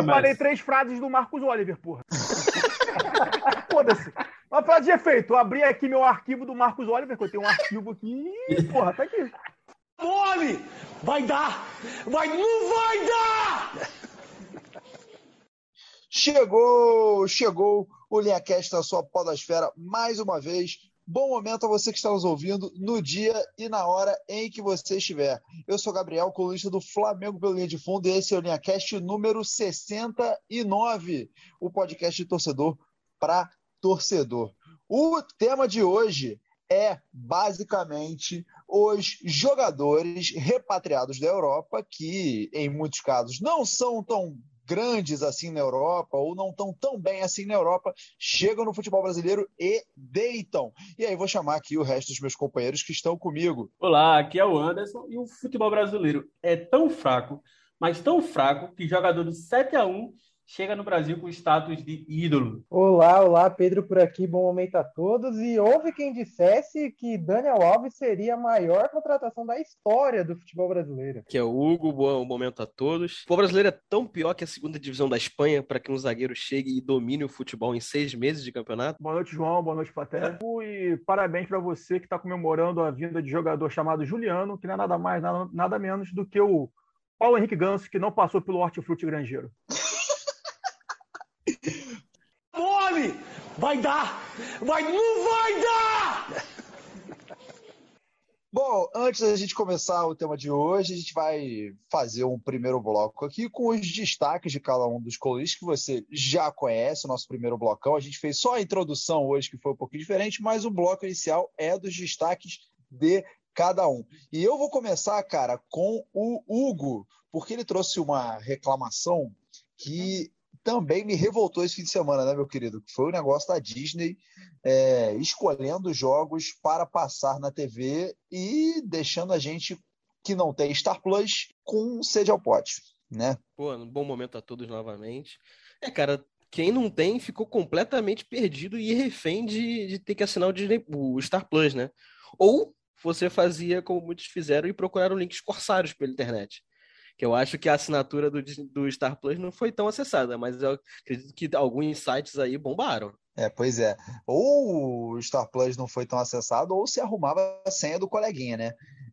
separei três frases do Marcos Oliver, porra. Foda-se. Uma frase de efeito. Eu abri aqui meu arquivo do Marcos Oliver, que eu tenho um arquivo aqui. Porra, tá aqui. Mole! Vai dar! Vai, não vai dar! Chegou, chegou o LinhaCast na sua podosfera mais uma vez. Bom momento a você que está nos ouvindo no dia e na hora em que você estiver. Eu sou Gabriel, colunista do Flamengo pelo Linha de Fundo, e esse é o LinhaCast número 69, o podcast de torcedor para torcedor. O tema de hoje é basicamente os jogadores repatriados da Europa, que em muitos casos não são tão grandes assim na Europa ou não estão tão bem assim na Europa, chegam no futebol brasileiro e deitam. E aí vou chamar aqui o resto dos meus companheiros que estão comigo. Olá, aqui é o Anderson e o futebol brasileiro é tão fraco, mas tão fraco que jogador do 7 a 1 chega no Brasil com status de ídolo. Olá, olá, Pedro por aqui, bom momento a todos. E houve quem dissesse que Daniel Alves seria a maior contratação da história do futebol brasileiro. Que é o Hugo, bom momento a todos. O futebol brasileiro é tão pior que a segunda divisão da Espanha para que um zagueiro chegue e domine o futebol em seis meses de campeonato. Boa noite, João, boa noite, Platéia. E parabéns para você que está comemorando a vinda de jogador chamado Juliano, que não é nada mais, nada, nada menos do que o Paulo Henrique Ganso, que não passou pelo hortifruti grangeiro. Mole! Vai dar! Vai, não vai dar! Bom, antes da gente começar o tema de hoje, a gente vai fazer um primeiro bloco aqui com os destaques de cada um dos colunistas que você já conhece, o nosso primeiro blocão. A gente fez só a introdução hoje, que foi um pouquinho diferente, mas o bloco inicial é dos destaques de cada um. E eu vou começar, cara, com o Hugo, porque ele trouxe uma reclamação que também me revoltou esse fim de semana, né, meu querido? Foi o negócio da Disney é, escolhendo jogos para passar na TV e deixando a gente que não tem Star Plus com sede ao pote, né? Pô, um bom momento a todos novamente. É, cara, quem não tem ficou completamente perdido e refém de, de ter que assinar o, Disney, o Star Plus, né? Ou você fazia como muitos fizeram e procuraram links corsários pela internet que eu acho que a assinatura do, do Star Plus não foi tão acessada, mas eu acredito que alguns sites aí bombaram. É, pois é. Ou o Star Plus não foi tão acessado, ou se arrumava a senha do coleguinha, né?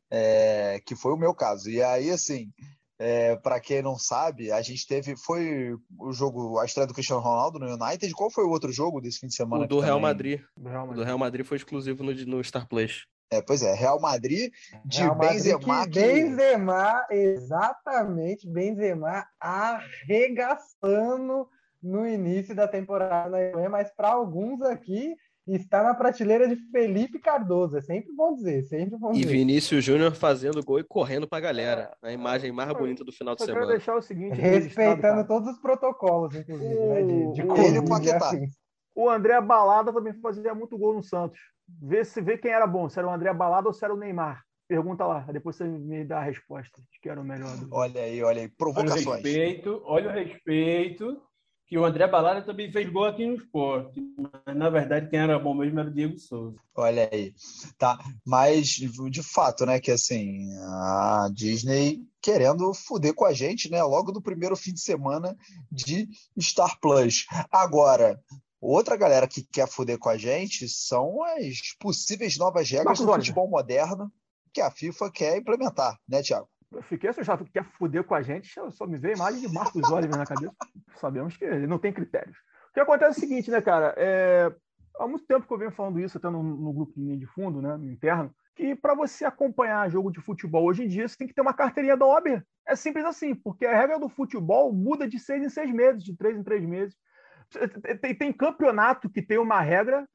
É, que foi o meu caso. E aí, assim, é, para quem não sabe, a gente teve. Foi o jogo, a estreia do Cristiano Ronaldo no United. Qual foi o outro jogo desse fim de semana? O do Real, Madrid. Do Real Madrid. do Real Madrid foi exclusivo no, no Star Plus. É, pois é, Real Madrid de Real Madrid Benzema. Que Benzema, exatamente, Benzema arregaçando no início da temporada na Espanha, mas para alguns aqui está na prateleira de Felipe Cardoso. É sempre bom dizer, sempre bom e dizer. E Vinícius Júnior fazendo gol e correndo para a galera. A imagem mais bonita do final de semana. Eu quero deixar o seguinte. Respeitando todos os protocolos, inclusive, o... né? De, de Ele e Paquetá. Assim. O André Balada também fazia muito gol no Santos. Vê se vê quem era bom, se era o André Balada ou se era o Neymar. Pergunta lá, depois você me dá a resposta de que era o melhor. Do... Olha aí, olha aí, provocações. Olha o respeito, olha o respeito, que o André Balada também fez gol aqui no esporte. Mas, na verdade, quem era bom mesmo era o Diego Souza. Olha aí. Tá, mas de fato, né, que assim, a Disney querendo foder com a gente, né, logo no primeiro fim de semana de Star Plus. Agora, Outra galera que quer foder com a gente são as possíveis novas regras do futebol moderno que a FIFA quer implementar, né, Thiago? Eu fiquei assustado, quer foder com a gente, só me veio a imagem de Marcos Oliver na cabeça. Sabemos que ele não tem critérios. O que acontece é o seguinte, né, cara? É... Há muito tempo que eu venho falando isso, até no, no grupo de fundo, né, no interno, que para você acompanhar jogo de futebol hoje em dia, você tem que ter uma carteirinha da OBR. É simples assim, porque a regra do futebol muda de seis em seis meses, de três em três meses. Tem, tem campeonato que tem uma regra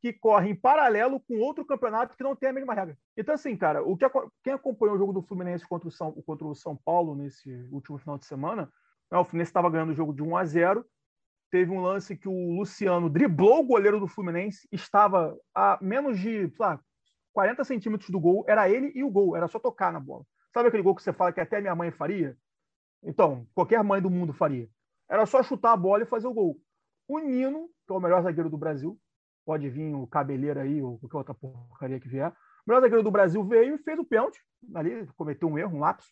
que corre em paralelo com outro campeonato que não tem a mesma regra. Então, assim, cara, o que, quem acompanhou o jogo do Fluminense contra o São, contra o São Paulo nesse último final de semana, né, o Fluminense estava ganhando o jogo de 1 a 0 Teve um lance que o Luciano driblou o goleiro do Fluminense, estava a menos de lá, 40 centímetros do gol, era ele e o gol, era só tocar na bola. Sabe aquele gol que você fala que até minha mãe faria? Então, qualquer mãe do mundo faria. Era só chutar a bola e fazer o gol. O Nino, que é o melhor zagueiro do Brasil, pode vir o Cabeleira aí, ou qualquer outra porcaria que vier. O melhor zagueiro do Brasil veio e fez o pênalti. Ali, cometeu um erro, um lapso.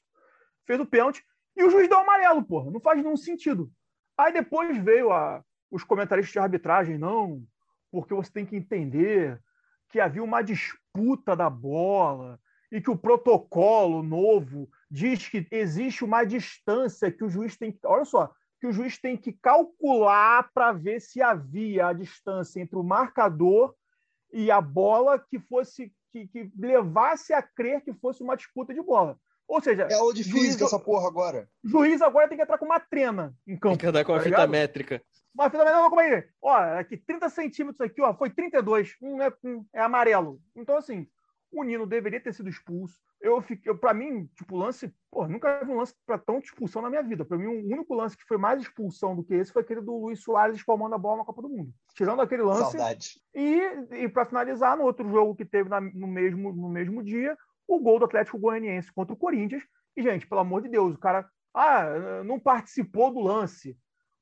Fez o pênalti. E o juiz deu amarelo, porra. Não faz nenhum sentido. Aí depois veio a, os comentaristas de arbitragem, não, porque você tem que entender que havia uma disputa da bola e que o protocolo novo diz que existe uma distância que o juiz tem que. Olha só, que o juiz tem que calcular para ver se havia a distância entre o marcador e a bola que fosse que, que levasse a crer que fosse uma disputa de bola. Ou seja, É de juiz- física essa porra agora. juiz agora tem que entrar com uma trena em Tem campo. que andar com a tá fita ligado? métrica. Mas pelo menos como é? Ó, aqui 30 centímetros aqui, ó, foi 32. Um é, um é amarelo. Então, assim, o Nino deveria ter sido expulso. Eu fiquei, eu, pra mim, tipo, lance, pô, nunca vi um lance pra tão de expulsão na minha vida. Pra mim, o único lance que foi mais expulsão do que esse foi aquele do Luiz Soares espalmando a bola na Copa do Mundo. Tirando aquele lance. Saudade. E, e para finalizar, no outro jogo que teve na- no, mesmo, no mesmo dia, o gol do Atlético Goianiense contra o Corinthians. E, gente, pelo amor de Deus, o cara ah, não participou do lance.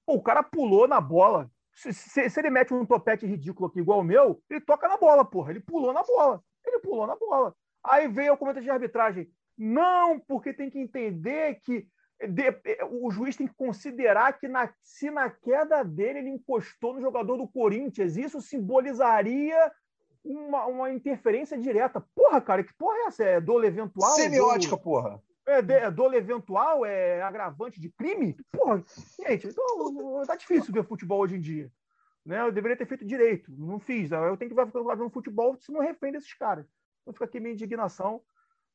Pô, o cara pulou na bola. Se, se- se ele mete um topete ridículo aqui igual o meu, ele toca na bola, porra. Ele pulou na bola. Ele pulou na bola. Aí veio o comentário de arbitragem. Não, porque tem que entender que de- o juiz tem que considerar que na- se na queda dele ele encostou no jogador do Corinthians, isso simbolizaria uma, uma interferência direta. Porra, cara, que porra é essa? É dolo eventual? Semiótica, porra. é, de- é dolo eventual? É agravante de crime? Porra, gente, então, tá difícil ver futebol hoje em dia. Né? Eu deveria ter feito direito, não fiz. Eu tenho que ficar vendo futebol se não refém desses caras. Então fica aqui minha indignação.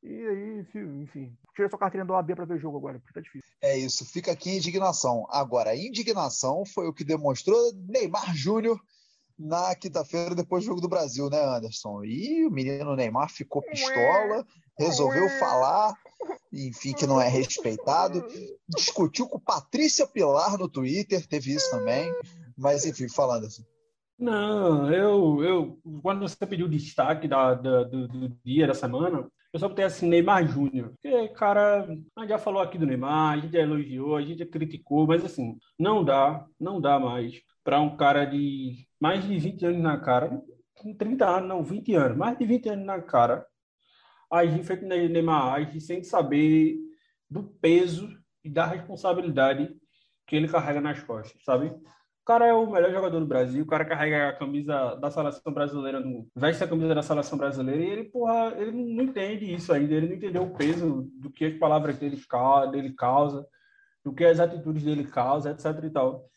E aí, enfim, tira sua carteirinha do AB para ver jogo agora, porque tá difícil. É isso, fica aqui a indignação. Agora, a indignação foi o que demonstrou Neymar Júnior na quinta-feira, depois do Jogo do Brasil, né, Anderson? E o menino Neymar ficou pistola, resolveu falar, enfim, que não é respeitado. Discutiu com Patrícia Pilar no Twitter, teve isso também. Mas, enfim, falando assim. Não, eu, eu quando você pediu o destaque da, da- do, do dia, da semana, eu só botei assim, Neymar Júnior. Porque, cara, a gente já falou aqui do Neymar, a gente já elogiou, a gente já criticou, mas assim, não dá, não dá mais para um cara de mais de 20 anos na cara, com 30 anos, não, 20 anos, mais de 20 anos na cara, agir feito Ne- Neymar age sem saber do peso e da responsabilidade que ele carrega nas costas, sabe? Cara é o melhor jogador do Brasil, o cara carrega a camisa da seleção brasileira, no, veste a camisa da seleção brasileira e ele, porra, ele não entende isso ainda, ele não entendeu o peso do que as palavras dele, dele causa, do que as atitudes dele causam, etc e tal.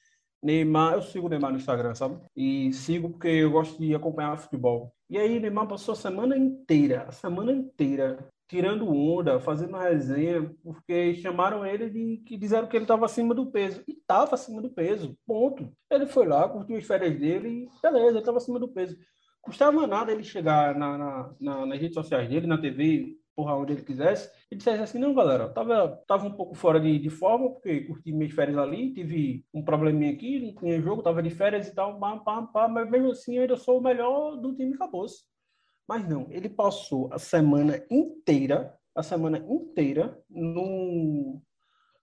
Neymar, eu sigo o Neymar no Instagram, sabe? E sigo porque eu gosto de acompanhar futebol. E aí, Neymar passou a semana inteira, a semana inteira, tirando onda, fazendo resenha, porque chamaram ele de que disseram que ele estava acima do peso. E estava acima do peso, ponto. Ele foi lá, curtiu as férias dele e beleza, ele estava acima do peso. Custava nada ele chegar na, na- na- nas redes sociais dele, na TV, porra, onde ele quisesse, e dissesse assim, não, galera, tava, tava um pouco fora de, de forma, porque curti minhas férias ali, tive um probleminha aqui, não tinha jogo, tava de férias e tal, pá, pá, pá, mas mesmo assim eu ainda sou o melhor do time acabou-se. Mas não, ele passou a semana inteira, a semana inteira, no,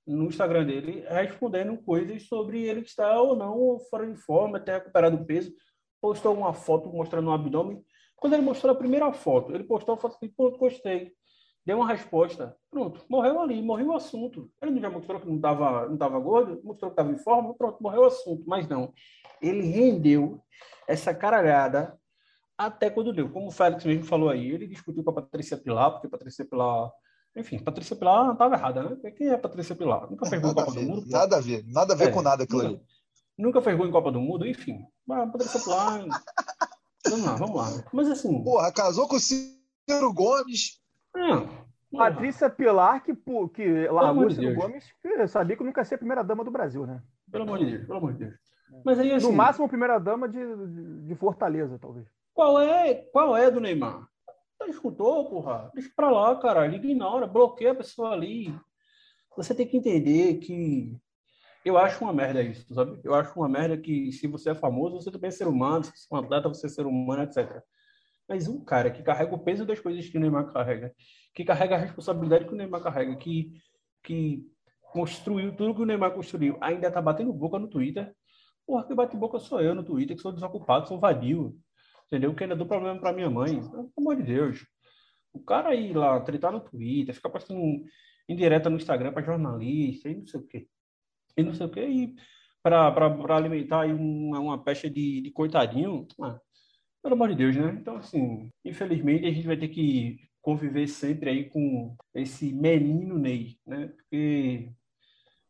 no Instagram dele, respondendo coisas sobre ele estar ou não fora de forma, ter recuperado peso. Postou uma foto mostrando o abdômen. Quando ele mostrou a primeira foto, ele postou a foto e pronto, gostei. Deu uma resposta. Pronto, morreu ali, morreu o assunto. Ele não já mostrou que não estava não tava gordo, mostrou que estava em forma, pronto, morreu o assunto. Mas não, ele rendeu essa caralhada até quando deu. Como o Félix mesmo falou aí, ele discutiu com a Patrícia Pilar, porque a Patrícia Pilar. Enfim, Patrícia Pilar estava errada, né? Quem é a Patrícia Pilar? Nunca fez gol em Copa do ver, Mundo. pô. nada a ver, nada a ver É, com nada aquilo ali. nunca, nunca fez gol em Copa do Mundo, enfim. Mas a Patrícia Pilar. vamos lá, vamos lá. Mas assim. Porra, casou com o Ciro Gomes. Porra. Patrícia Pilar, que, que largou o Ciro Deus. Gomes, que sabia que nunca ia ser a primeira dama do Brasil, né? Pelo amor de Deus, pelo amor de Deus. Mas aí, assim, No máximo, primeira dama de, de Fortaleza, talvez. Qual é, qual é do Neymar? Tá escutou, porra? Deixa pra lá, cara. Ignora, bloqueia a pessoa ali. Você tem que entender que eu acho uma merda isso, sabe? Eu acho uma merda que se você é famoso, você também é ser humano, se você é um atleta, você é ser humano, etc. Mas um cara que carrega o peso das coisas que o Neymar carrega, que carrega a responsabilidade que o Neymar carrega, que, que construiu tudo que o Neymar construiu, ainda tá batendo boca no Twitter. Porra, que bate boca sou eu no Twitter, que sou desocupado, sou vadio. Entendeu? Que ainda dou problema pra minha mãe. Pelo amor de Deus. O cara ir lá, tretar no Twitter, ficar postando indireta no Instagram pra jornalista, e não sei o quê. E não sei o quê. E para alimentar aí uma, uma pecha de, de coitadinho, ah, pelo amor de Deus, né? Então, assim, infelizmente a gente vai ter que conviver sempre aí com esse menino Ney, né? Porque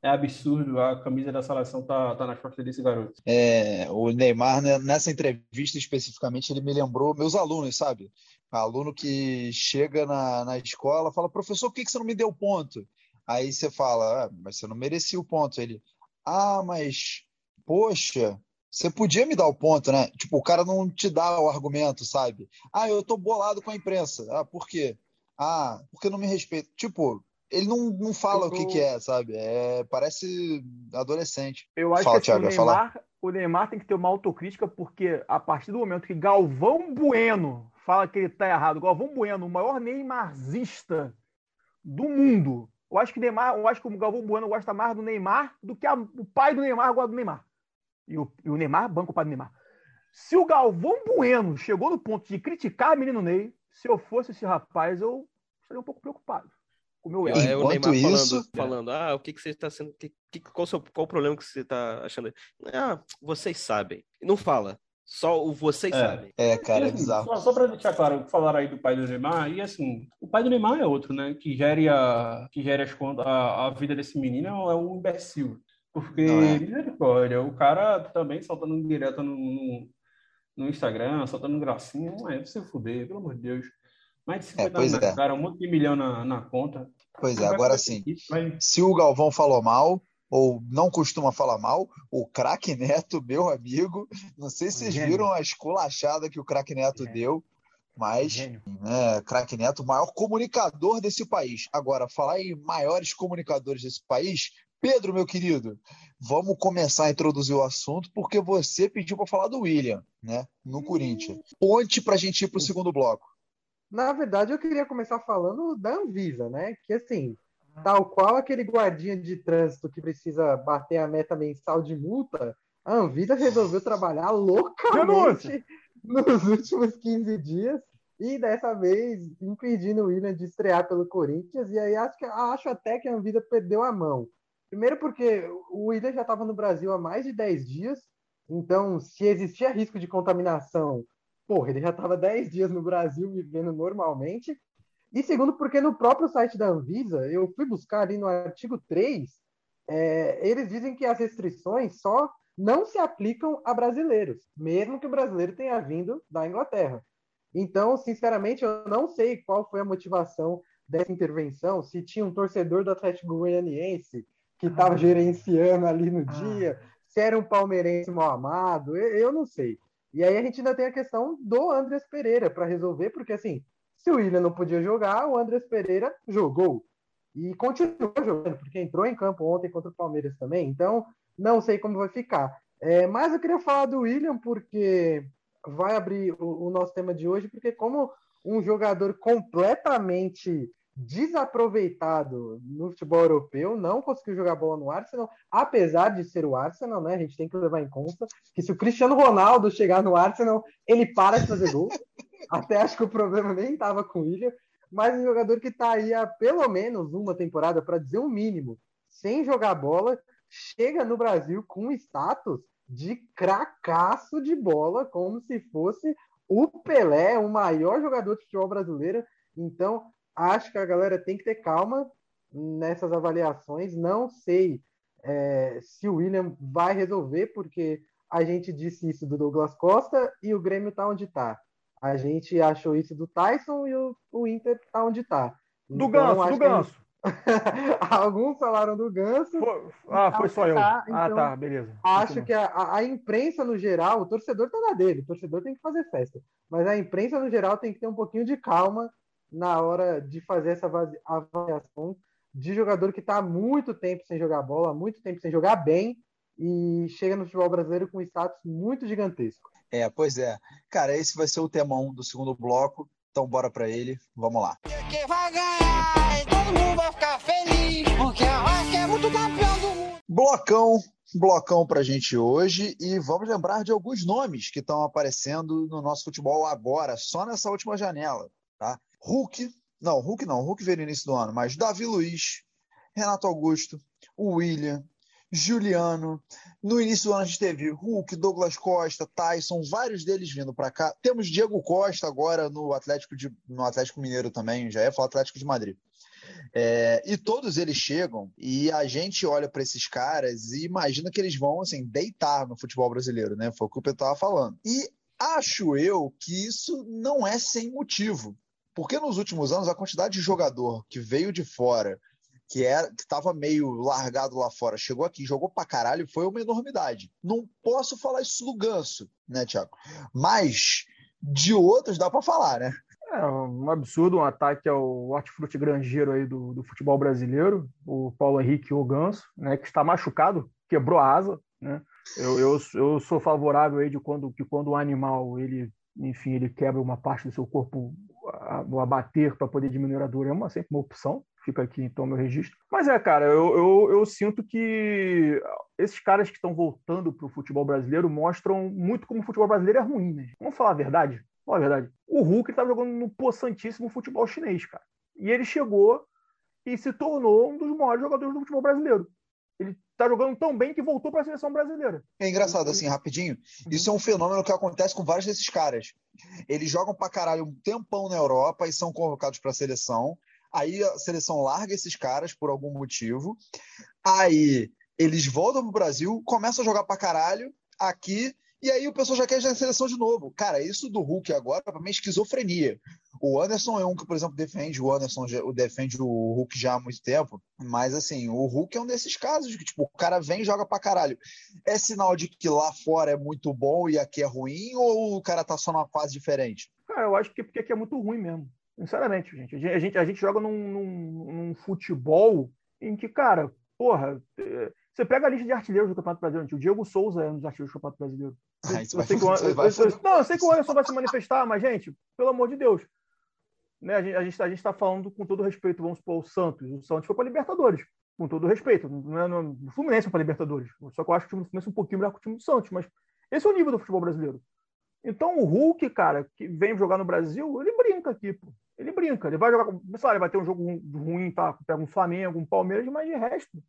é absurdo a camisa da seleção tá, tá nas costas desse garoto. É, o Neymar, né, nessa entrevista especificamente, ele me lembrou meus alunos, sabe? Aluno que chega na, na escola fala, professor, por que, que você não me deu ponto? Aí você fala, ah, mas você não merecia o ponto. Ele, ah, mas, poxa, você podia me dar o ponto, né? Tipo, o cara não te dá o argumento, sabe? Ah, eu tô bolado com a imprensa. Ah, por quê? Ah, porque não me respeita. Tipo, ele não, não fala eu... o que, que é, sabe? É, parece adolescente. Eu acho fala, que assim, Thiago, o, Neymar, o Neymar tem que ter uma autocrítica, porque a partir do momento que Galvão Bueno fala que ele tá errado, Galvão Bueno, o maior Neymarzista do mundo, eu acho que Neymar, eu acho que o Galvão Bueno gosta mais do Neymar do que a, o pai do Neymar gosta do Neymar. E o, e o Neymar banca o pai do Neymar. Se o Galvão Bueno chegou no ponto de criticar o menino Ney, se eu fosse esse rapaz, eu estaria um pouco preocupado. O meu erro. É, o Neymar isso, falando, falando, ah, o que, que você está sendo. Que, que, qual, o seu, qual o problema que você está achando? Ah, vocês sabem. Não fala. Só o vocês é. sabem. É, cara, é assim, bizarro. Só, só para deixar claro, falaram aí do pai do Neymar, e assim, o pai do Neymar é outro, né? Que gere a, que gere as contas, a, a vida desse menino é um imbecil. Porque, é. misericórdia, o cara também soltando direto no, no, no Instagram, soltando gracinha, não é, se fuder, pelo amor de Deus. Mais de 50 é, é. cara, um monte de milhão na, na conta. Pois é, agora sim. Se o Galvão falou mal, ou não costuma falar mal, o craque Neto, meu amigo, não sei se vocês Gênio. viram a esculachada que o craque Neto Gênio. deu, mas né, craque Neto, o maior comunicador desse país. Agora, falar em maiores comunicadores desse país, Pedro, meu querido, vamos começar a introduzir o assunto, porque você pediu para falar do William, né, no Corinthians. Ponte para a gente ir para o segundo bloco. Na verdade, eu queria começar falando da Anvisa, né? Que assim, Tal qual aquele guardinha de trânsito que precisa bater a meta mensal de multa, a Anvisa resolveu trabalhar loucamente nos últimos 15 dias e dessa vez impedindo o William de estrear pelo Corinthians. E aí acho, que, acho até que a Anvisa perdeu a mão. Primeiro porque o William já estava no Brasil há mais de 10 dias, então se existia risco de contaminação, porra, ele já estava 10 dias no Brasil vivendo normalmente. E segundo, porque no próprio site da Anvisa, eu fui buscar ali no artigo 3, é, eles dizem que as restrições só não se aplicam a brasileiros, mesmo que o brasileiro tenha vindo da Inglaterra. Então, sinceramente, eu não sei qual foi a motivação dessa intervenção, se tinha um torcedor do Atlético Goianiense que estava ah. gerenciando ali no ah. dia, se era um palmeirense mal amado, eu, eu não sei. E aí a gente ainda tem a questão do Andrés Pereira para resolver, porque assim, se o William não podia jogar, o Andrés Pereira jogou. E continuou jogando, porque entrou em campo ontem contra o Palmeiras também. Então, não sei como vai ficar. É, mas eu queria falar do William, porque vai abrir o, o nosso tema de hoje, porque como um jogador completamente desaproveitado no futebol europeu, não conseguiu jogar bola no Arsenal, apesar de ser o Arsenal, né? A gente tem que levar em conta que se o Cristiano Ronaldo chegar no Arsenal, ele para de fazer gol. Até acho que o problema nem estava com o William, mas um jogador que está aí há pelo menos uma temporada, para dizer o um mínimo, sem jogar bola, chega no Brasil com status de cracaço de bola, como se fosse o Pelé, o maior jogador de futebol brasileiro. Então, acho que a galera tem que ter calma nessas avaliações. Não sei é, se o William vai resolver, porque a gente disse isso do Douglas Costa e o Grêmio está onde está. A gente achou isso do Tyson e o, o Inter tá onde tá. Do então, Ganso, do Ganso. Alguns falaram do Ganso. Foi... Ah, foi só eu. Tá, então, ah, tá, beleza. Acho que a, a, imprensa, no geral, o torcedor tá na dele, o torcedor tem que fazer festa. Mas a imprensa, no geral, tem que ter um pouquinho de calma na hora de fazer essa avaliação de jogador que está há muito tempo sem jogar bola, muito tempo sem jogar bem e chega no futebol brasileiro com um status muito gigantesco. É, pois é. Cara, esse vai ser o temão do segundo bloco. Então bora para ele. Vamos lá. Quem vai ganhar, todo mundo vai ficar feliz, porque a é muito campeão do mundo. Blocão, blocão pra gente hoje e vamos lembrar de alguns nomes que estão aparecendo no nosso futebol agora, só nessa última janela, tá? Hulk, não, Hulk não, Hulk veio no início do ano, mas Davi Luiz, Renato Augusto, William, Juliano. No início do ano a gente teve Hulk, Douglas Costa, Tyson, vários deles vindo para cá. Temos Diego Costa agora no Atlético, de, no Atlético Mineiro também, já ia falar Atlético de Madrid. É, e todos eles chegam e a gente olha para esses caras e imagina que eles vão assim deitar no futebol brasileiro, né? Foi o que o Pedro estava falando. E acho eu que isso não é sem motivo. Porque nos últimos anos a quantidade de jogador que veio de fora, que era que estava meio largado lá fora, chegou aqui, jogou pra caralho, foi uma enormidade. Não posso falar isso do Ganso, né, Tiago? Mas de outros dá para falar, né? É um absurdo um ataque ao hortifruti granjeiro aí do, do futebol brasileiro, o Paulo Henrique Oganso, né, que está machucado, quebrou a asa, né? Eu, eu, eu sou favorável aí de quando que quando o animal ele enfim ele quebra uma parte do seu corpo a, bater para poder diminuir a dor é uma sempre uma opção fica aqui então meu registro mas é cara eu, eu, eu sinto que esses caras que estão voltando para o futebol brasileiro mostram muito como o futebol brasileiro é ruim né? vamos falar a verdade Fala a verdade. O Hulk estava jogando no possantíssimo futebol chinês, cara. E ele chegou e se tornou um dos maiores jogadores do futebol brasileiro. Ele tá jogando tão bem que voltou para a seleção brasileira. É engraçado, assim, rapidinho. Uhum. Isso é um fenômeno que acontece com vários desses caras. Eles jogam pra caralho um tempão na Europa e são convocados para a seleção. Aí a seleção larga esses caras por algum motivo. Aí eles voltam pro Brasil, começam a jogar pra caralho aqui e aí o pessoal já quer a seleção de novo. Cara, isso do Hulk agora, para mim, é esquizofrenia. O Anderson é um que, por exemplo, defende o Anderson, defende o Hulk já há muito tempo. Mas, assim, o Hulk é um desses casos que, tipo, o cara vem e joga pra caralho. É sinal de que lá fora é muito bom e aqui é ruim? Ou o cara tá só numa fase diferente? Cara, eu acho que porque aqui é muito ruim mesmo. Sinceramente, gente. A gente, a gente joga num, num, num futebol em que, cara, porra, é, você pega a lista de artilheiros do Campeonato Brasileiro. O Diego Souza é um dos artilheiros do Campeonato Brasileiro. Ah, eu, sei que o, eu, eu, não, eu sei que o Anderson vai se manifestar, mas, gente, pelo amor de Deus. Né, a gente a está tá falando com todo respeito, vamos supor, o Santos. O Santos foi para Libertadores, com todo respeito. Não é, não, o Fluminense foi para Libertadores. Só que eu acho que o time do Fluminense é um pouquinho melhor que o time do Santos. Mas esse é o nível do futebol brasileiro. Então o Hulk, cara, que vem jogar no Brasil, ele brinca aqui, pô. Ele brinca. Ele vai jogar. Sei lá, ele vai ter um jogo ruim, tá? Pega um Flamengo, um Palmeiras, mas de resto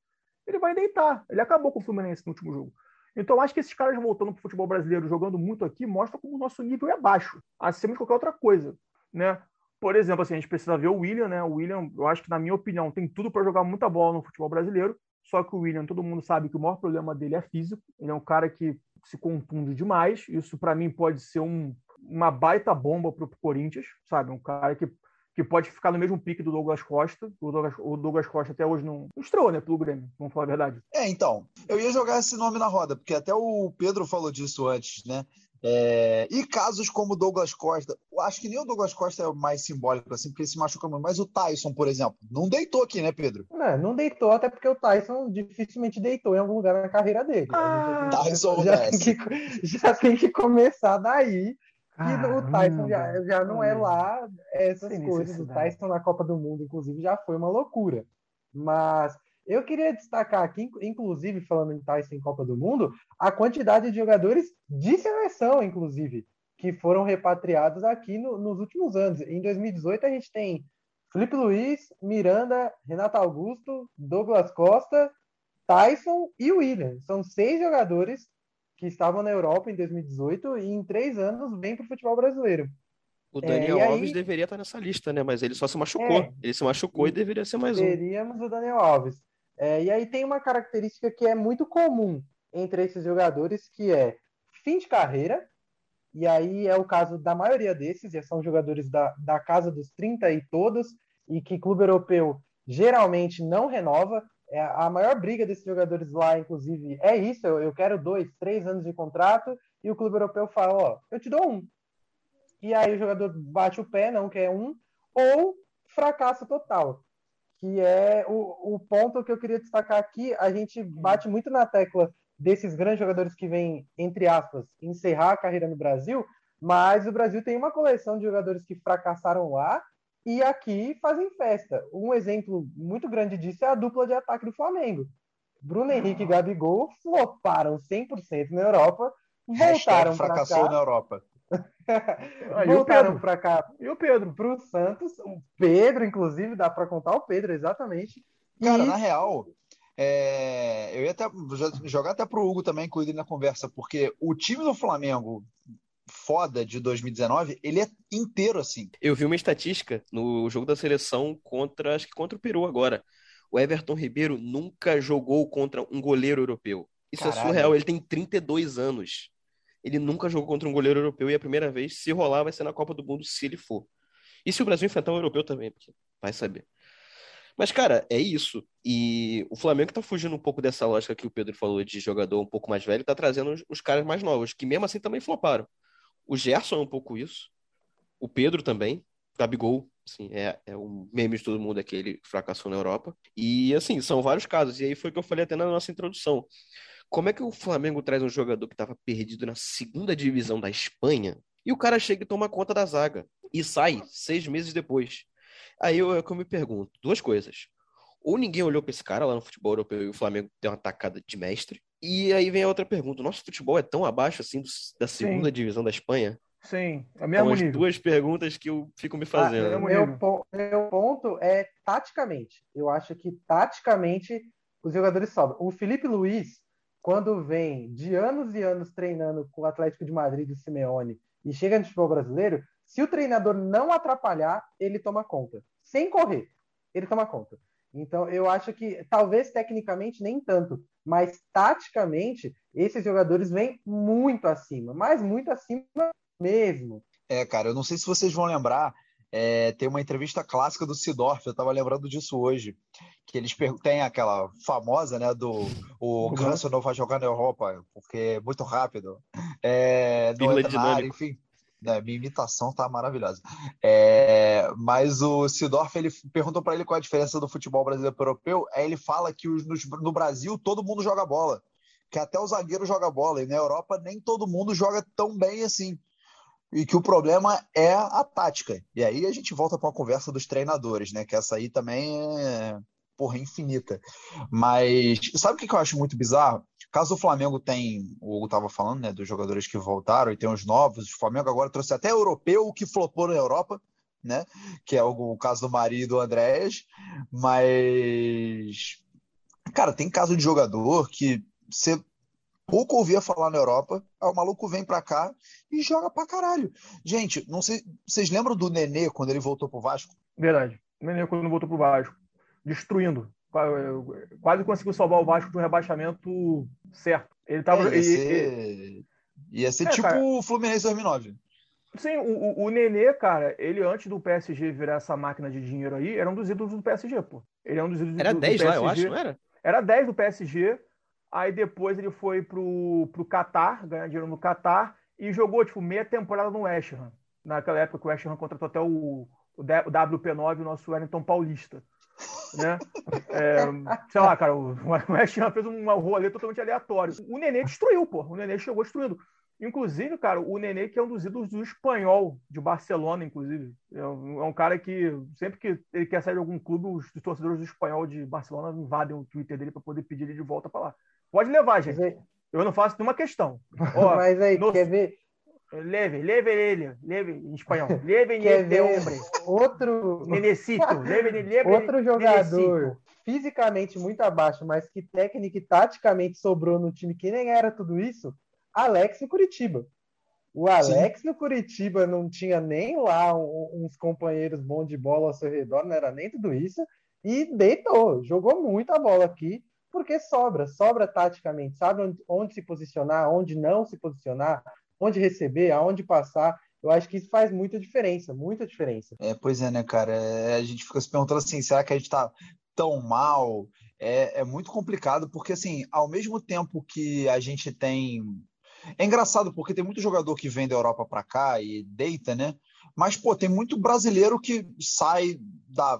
ele vai deitar. Ele acabou com o Fluminense no último jogo. Então, acho que esses caras voltando para o futebol brasileiro, jogando muito aqui, mostra como o nosso nível é baixo, acima de qualquer outra coisa. Né? Por exemplo, assim, a gente precisa ver o William, né? O William, eu acho que, na minha opinião, tem tudo para jogar muita bola no futebol brasileiro. Só que o William, todo mundo sabe que o maior problema dele é físico. Ele é um cara que se contunde demais. Isso, para mim, pode ser um, uma baita bomba para o Corinthians, sabe? Um cara que que pode ficar no mesmo pique do Douglas Costa. O Douglas, o Douglas Costa até hoje não, não estreou, né, pelo Grêmio, vamos falar a verdade. É, então, eu ia jogar esse nome na roda, porque até o Pedro falou disso antes, né? É, e casos como o Douglas Costa, acho que nem o Douglas Costa é o mais simbólico, assim, porque ele se machuca muito, mas o Tyson, por exemplo, não deitou aqui, né, Pedro? Não, não deitou, até porque o Tyson dificilmente deitou em algum lugar na carreira dele. Ah, Tyson já, tem que, já tem que começar daí e o Tyson já, já não é lá essas coisas. O Tyson na Copa do Mundo, inclusive, já foi uma loucura. Mas eu queria destacar aqui, inclusive, falando em Tyson em Copa do Mundo, a quantidade de jogadores de seleção, inclusive, que foram repatriados aqui no, nos últimos anos. Em 2018, a gente tem Felipe Luiz, Miranda, Renato Augusto, Douglas Costa, Tyson e William. São seis jogadores que estavam na Europa em 2018 e em três anos vem para o futebol brasileiro. O Daniel é, Alves aí... deveria estar nessa lista, né? Mas ele só se machucou. É, ele se machucou e deveria ser mais teríamos um. Teríamos o Daniel Alves. É, e aí tem uma característica que é muito comum entre esses jogadores, que é fim de carreira. E aí é o caso da maioria desses, e são jogadores da, da casa dos 30 e todos, e que clube europeu geralmente não renova. É, a maior briga desses jogadores lá, inclusive, é isso. Eu, quero dois, três anos de contrato e o clube europeu fala: Ó, eu te dou um. E aí o jogador bate o pé, não quer um, ou fracasso total. Que é o, o ponto que eu queria destacar aqui. A gente bate muito na tecla desses grandes jogadores que vêm, entre aspas, encerrar a carreira no Brasil, mas o Brasil tem uma coleção de jogadores que fracassaram lá e aqui fazem festa. Um exemplo muito grande disso é a dupla de ataque do Flamengo. Bruno Henrique e Gabigol floparam 100% na Europa, voltaram para cá. na Europa. ah, voltaram para cá. E o Pedro? Para o Santos. O Pedro, inclusive, dá para contar o Pedro, exatamente. Cara, e... na real, É, eu ia até jogar até pro Hugo também, incluído na conversa, porque o time do Flamengo foda de 2019, ele é inteiro assim. Eu vi uma estatística no jogo da seleção contra, acho que contra o Peru agora. O Everton Ribeiro nunca jogou contra um goleiro europeu. Isso é Caralho. é surreal, ele tem 32 anos. Ele nunca jogou contra um goleiro europeu e é a primeira vez, se rolar, vai ser na Copa do Mundo, se ele for. E se o Brasil enfrentar um europeu também, porque vai saber. Mas, cara, é isso. E o Flamengo tá fugindo um pouco dessa lógica que o Pedro falou de jogador um pouco mais velho, tá trazendo os, os caras mais novos, que mesmo assim também floparam. O Gerson é um pouco isso. O Pedro também. Gabigol, assim, é, é um meme de todo mundo aquele fracassou na Europa. E, assim, são vários casos. E aí foi o que eu falei até na nossa introdução. Como é que o Flamengo traz um jogador que estava perdido na segunda divisão da Espanha e o cara chega e toma conta da zaga e sai seis meses depois? Aí eu, é que eu me pergunto: duas coisas. Ou ninguém olhou para esse cara lá no futebol europeu e o Flamengo deu uma tacada de mestre. E aí vem a outra pergunta: o nosso futebol é tão abaixo assim do, da segunda Sim. divisão da Espanha? Sim, é o São mesmo as nível. duas perguntas que eu fico me Ah, fazendo. mesmo meu, po- meu ponto é taticamente. Eu acho que taticamente os jogadores sobram. O Felipe Luiz, quando vem de anos e anos treinando com o Atlético de Madrid do Simeone e chega no futebol brasileiro, se o treinador não atrapalhar, ele toma conta. Sem correr, ele toma conta. Então, eu acho que talvez tecnicamente nem tanto, mas taticamente esses jogadores vêm muito acima, mas muito acima mesmo. É, cara, eu não sei se vocês vão lembrar, é, tem uma entrevista clássica do Sidorf, eu tava lembrando disso hoje, que eles tem aquela famosa, né, do o Uhum. Ganso não vai jogar na Europa, porque é muito rápido, é, não entra na área, enfim. Minha imitação tá maravilhosa. É, mas o Sidorf, ele perguntou para ele qual é a diferença do futebol brasileiro pro europeu, aí ele fala que no Brasil todo mundo joga bola, que até o zagueiro joga bola, e na Europa nem todo mundo joga tão bem assim e que o problema é a tática. E aí a gente volta para a conversa dos treinadores, né? Que essa aí também é, porra, infinita. Mas sabe o que eu acho muito bizarro? Caso o Flamengo tem, o Hugo estava falando, né, dos jogadores que voltaram e tem os novos, o Flamengo agora trouxe até europeu que flopou na Europa, né? Que é o, caso do Mari e do Andréas. Mas, cara, tem caso de jogador que você pouco ouvia falar na Europa, aí o maluco vem pra cá e joga pra caralho. Gente, não sei, vocês lembram do Nenê quando ele voltou pro Vasco? Verdade. O Nenê quando voltou pro Vasco. Destruindo. Qua- Quase conseguiu salvar o Vasco do rebaixamento certo. Ele tava. É, ia e- ser, ia ser É, tipo cara. o Fluminense 2009. e- sim, o, o, o Nenê, cara, ele antes do PSG virar essa máquina de dinheiro aí, era um dos ídolos do PSG, pô. Ele é um dos ídolos Era do, do 10 lá, eu PSG. acho, não era? Era 10 do PSG. Aí depois ele foi pro, pro Qatar, ganhar dinheiro no Qatar, e jogou, tipo, meia temporada no West Ham. Naquela época que o West Ham contratou até o, o WP9, o nosso Wellington Paulista. Né? É, sei lá, cara, o o West fez um rolê totalmente aleatório. O Nenê destruiu, pô. O Nenê chegou destruindo. Inclusive, cara, o Nenê, que é um dos ídolos do espanhol, de Barcelona, inclusive. É um, é um cara que, sempre que ele quer sair de algum clube, os, torcedores do espanhol de Barcelona invadem o Twitter dele para poder pedir ele de volta para lá. Pode levar, gente. Eu não faço nenhuma questão. Ó, mas aí no- quer ver, leve, leve ele, leve em espanhol. Leve este ver hombre. outro, Nenecito, leve, leve outro jogador Nenecito. fisicamente muito abaixo, mas que técnica e taticamente sobrou no time que nem era tudo isso? Alex no Curitiba. O Alex no Curitiba não tinha nem lá uns companheiros bons de bola ao seu redor, não era nem tudo isso, e deitou, jogou muita bola aqui, porque sobra, sobra taticamente, sabe onde, onde se posicionar, onde não se posicionar, onde receber, aonde passar. Eu acho que isso faz muita diferença, muita diferença. É, pois é, né, cara? É, a gente fica se perguntando assim, será que a gente tá tão mal? É, é muito complicado, porque assim, ao mesmo tempo que a gente tem. É engraçado, porque tem muito jogador que vem da Europa pra cá e deita, né? Mas, pô, tem muito brasileiro que sai da.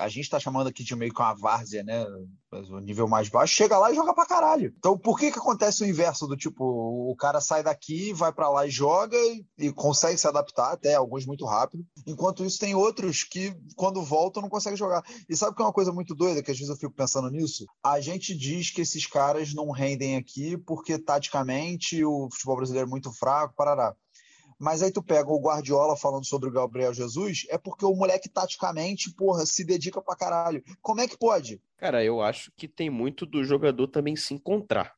A gente tá chamando aqui de meio que uma várzea, né? O nível mais baixo, chega lá e joga pra caralho. Então, por que que acontece o inverso do tipo, o cara sai daqui, vai pra lá e joga e, e consegue se adaptar, até alguns muito rápido, enquanto isso tem outros que, quando voltam, não conseguem jogar. E sabe que é uma coisa muito doida, que às vezes eu fico pensando nisso? A gente diz que esses caras não rendem aqui porque, taticamente, o futebol brasileiro é muito fraco, parará. Mas aí tu pega o Guardiola falando sobre o Gabriel Jesus, é porque o moleque taticamente, porra, se dedica pra caralho. Como é que pode? Cara, eu acho que tem muito do jogador também se encontrar.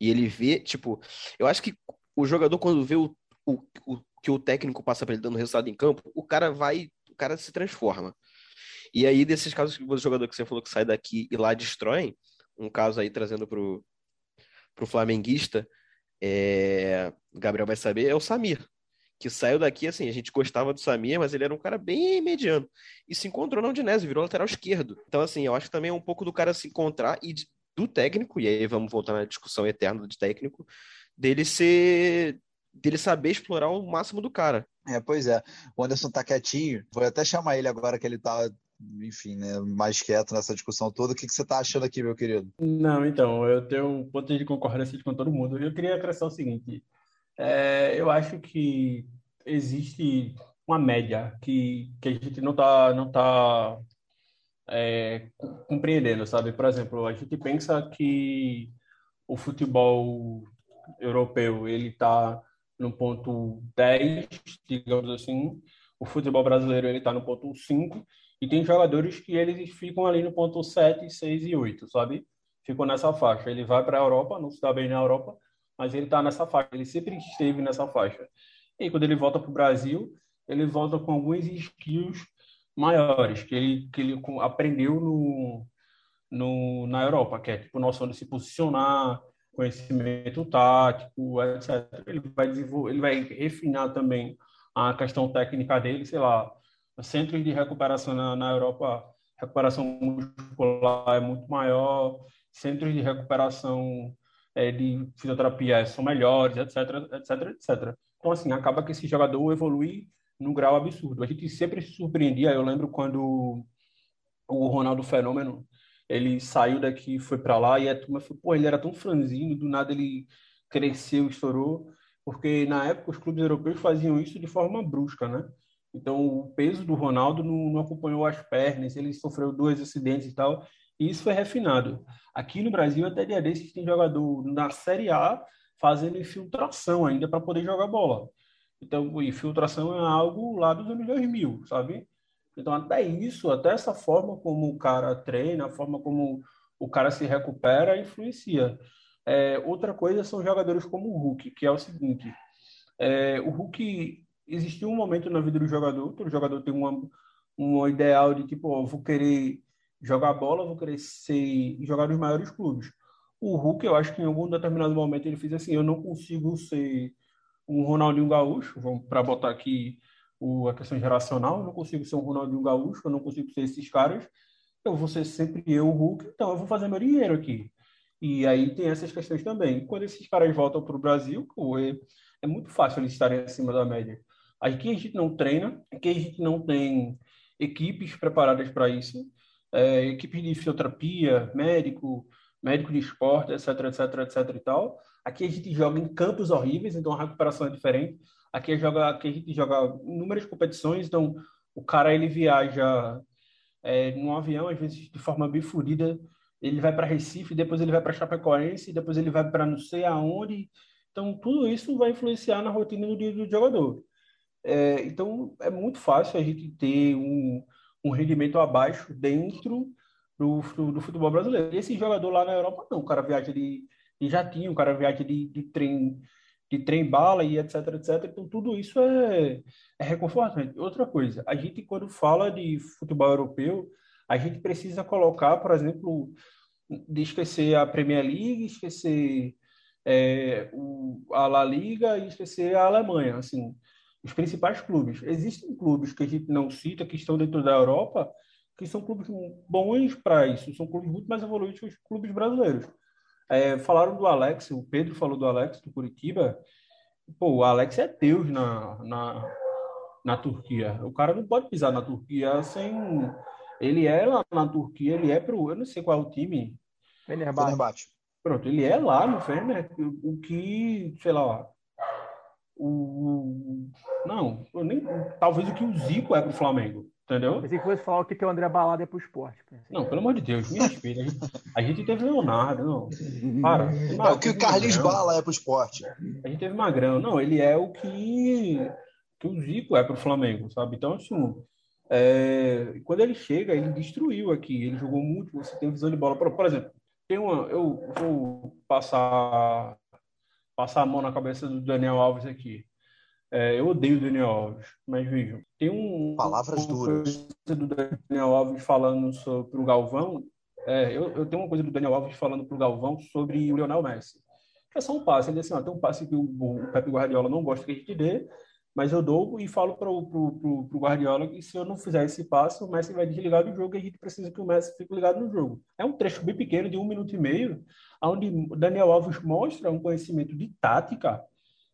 E ele vê, tipo, eu acho que o jogador, quando vê o, o, o que o técnico passa para ele dando resultado em campo, o cara vai, o cara se transforma. E aí, desses casos que o jogador que você falou que sai daqui e lá destroem, um caso aí trazendo pro, pro flamenguista, é, Gabriel vai saber, é o Samir. Que saiu daqui, assim, a gente gostava do Samir, mas ele era um cara bem mediano. E se encontrou na Udinese, virou lateral esquerdo. Então, assim, eu acho que também é um pouco do cara se encontrar e do técnico, e aí vamos voltar na discussão eterna de técnico, dele ser dele saber explorar o máximo do cara. É, pois é. O Anderson tá quietinho. Vou até chamar ele agora que ele tá, enfim, né, mais quieto nessa discussão toda. O que, que você tá achando aqui, meu querido? Não, então, eu tenho um ponto de concordância com todo mundo. Eu queria acrescentar o seguinte: é, eu acho que existe uma média que, que a gente não tá, não tá é, compreendendo, sabe? Por exemplo, a gente pensa que o futebol europeu ele está no ponto 10, digamos assim, o futebol brasileiro ele está no ponto 5, e tem jogadores que eles ficam ali no ponto 7, 6 e 8, sabe? Ficam nessa faixa. Ele vai para a Europa, não se dá bem na Europa, mas ele está nessa faixa, ele sempre esteve nessa faixa. E quando ele volta para o Brasil, ele volta com alguns skills maiores que ele, que ele aprendeu no, no, na Europa, que é tipo noção de se posicionar, conhecimento tático, etc. Ele vai desenvolver, ele vai refinar também a questão técnica dele, sei lá, centros de recuperação na, na Europa, recuperação muscular é muito maior, centros de recuperação é, de fisioterapia são melhores, etc, etc, etc. Então, assim, acaba que esse jogador evolui num grau absurdo. A gente sempre se surpreendia, eu lembro quando o Ronaldo Fenômeno ele saiu daqui, foi para lá e a turma falou, pô, ele era tão franzino, do nada ele cresceu, estourou, porque na época os clubes europeus faziam isso de forma brusca, né? Então o peso do Ronaldo não, não acompanhou as pernas, ele sofreu dois acidentes e tal, e isso foi refinado. Aqui no Brasil, até dia desses, tem jogador na Série A fazendo infiltração ainda para poder jogar bola. Então, infiltração é algo lá dos anos 2000, sabe? Então, até isso, até essa forma como o cara treina, a forma como o cara se recupera, influencia. É, outra coisa são jogadores como o Hulk, que é o seguinte: é, o Hulk existiu um momento na vida do jogador, todo jogador tem uma, um ideal de tipo, ó, vou querer jogar bola, vou querer ser jogar nos maiores clubes. O Hulk, eu acho que em algum determinado momento ele fez assim: eu não consigo ser um Ronaldinho Gaúcho, vamos para botar aqui o, a questão geracional, eu não consigo ser um Ronaldinho Gaúcho, eu não consigo ser esses caras, eu vou ser sempre eu, o Hulk, então eu vou fazer meu dinheiro aqui. E aí tem essas questões também. Quando esses caras voltam para o Brasil, é, é muito fácil eles estarem acima da média. Aqui a gente não treina, aqui a gente não tem equipes preparadas para isso, é, equipes de fisioterapia, médico, médico de esporte, etc, etc, etc e tal. Aqui a gente joga em campos horríveis, então a recuperação é diferente. Aqui, joga, aqui a gente joga inúmeras competições, então o cara ele viaja é, num avião, às vezes de forma bifurida, ele vai para Recife, depois ele vai para Chapecoense, depois ele vai para não sei aonde. Então, tudo isso vai influenciar na rotina do do jogador. É, então, é muito fácil a gente ter um, um rendimento abaixo dentro do, do, futebol brasileiro. Esse jogador lá na Europa, não. O cara viaja de, de jatinho, o cara viaja de, de trem de trem-bala e etc, etc. Então, tudo isso é, é reconfortante. Outra coisa, a gente, quando fala de futebol europeu, a gente precisa colocar, por exemplo, de esquecer a Premier League, esquecer é, o, a La Liga e esquecer a Alemanha, assim, os principais clubes. Existem clubes que a gente não cita, que estão dentro da Europa, que são clubes bons para isso, são clubes muito mais evoluídos que os clubes brasileiros. É, falaram do Alex, o Pedro falou do Alex do Curitiba. Pô, o Alex é Deus na, na, na Turquia. O cara não pode pisar na Turquia sem. Ele é lá na Turquia, ele é pro. Eu não sei qual é o time. Fenerbahçe. Pronto, ele é lá no Fener, o que, sei lá, o. Não, nem, talvez o que o Zico é pro Flamengo. Entendeu? Pensei que fosse falar o que que é o André Balada é pro esporte. Pensei. Não, pelo amor de Deus, me respeita. A gente, a gente teve Leonardo, não. Para. É o que o Carlinhos Bala é pro esporte. A gente teve Magrão. Não, ele é o que, que o Zico é pro Flamengo, sabe? Então, assim, é, quando ele chega, ele destruiu aqui. Ele jogou muito, você tem visão de bola. Por, por exemplo, tem uma, eu vou passar, passar a mão na cabeça do Daniel Alves aqui. É, eu odeio o Daniel Alves, mas vejam, tem um. Palavras duras. coisa do Daniel Alves falando sobre o Galvão. É, eu, eu tenho uma coisa do Daniel Alves falando para o Galvão sobre o Lionel Messi. É só um passe. Ele disse assim: ó, tem um passe que o, o Pepe Guardiola não gosta que a gente dê, mas eu dou e falo para o Guardiola que se eu não fizer esse passe, o Messi vai desligar do jogo e a gente precisa que o Messi fique ligado no jogo. É um trecho bem pequeno, de um minuto e meio, onde Daniel Alves mostra um conhecimento de tática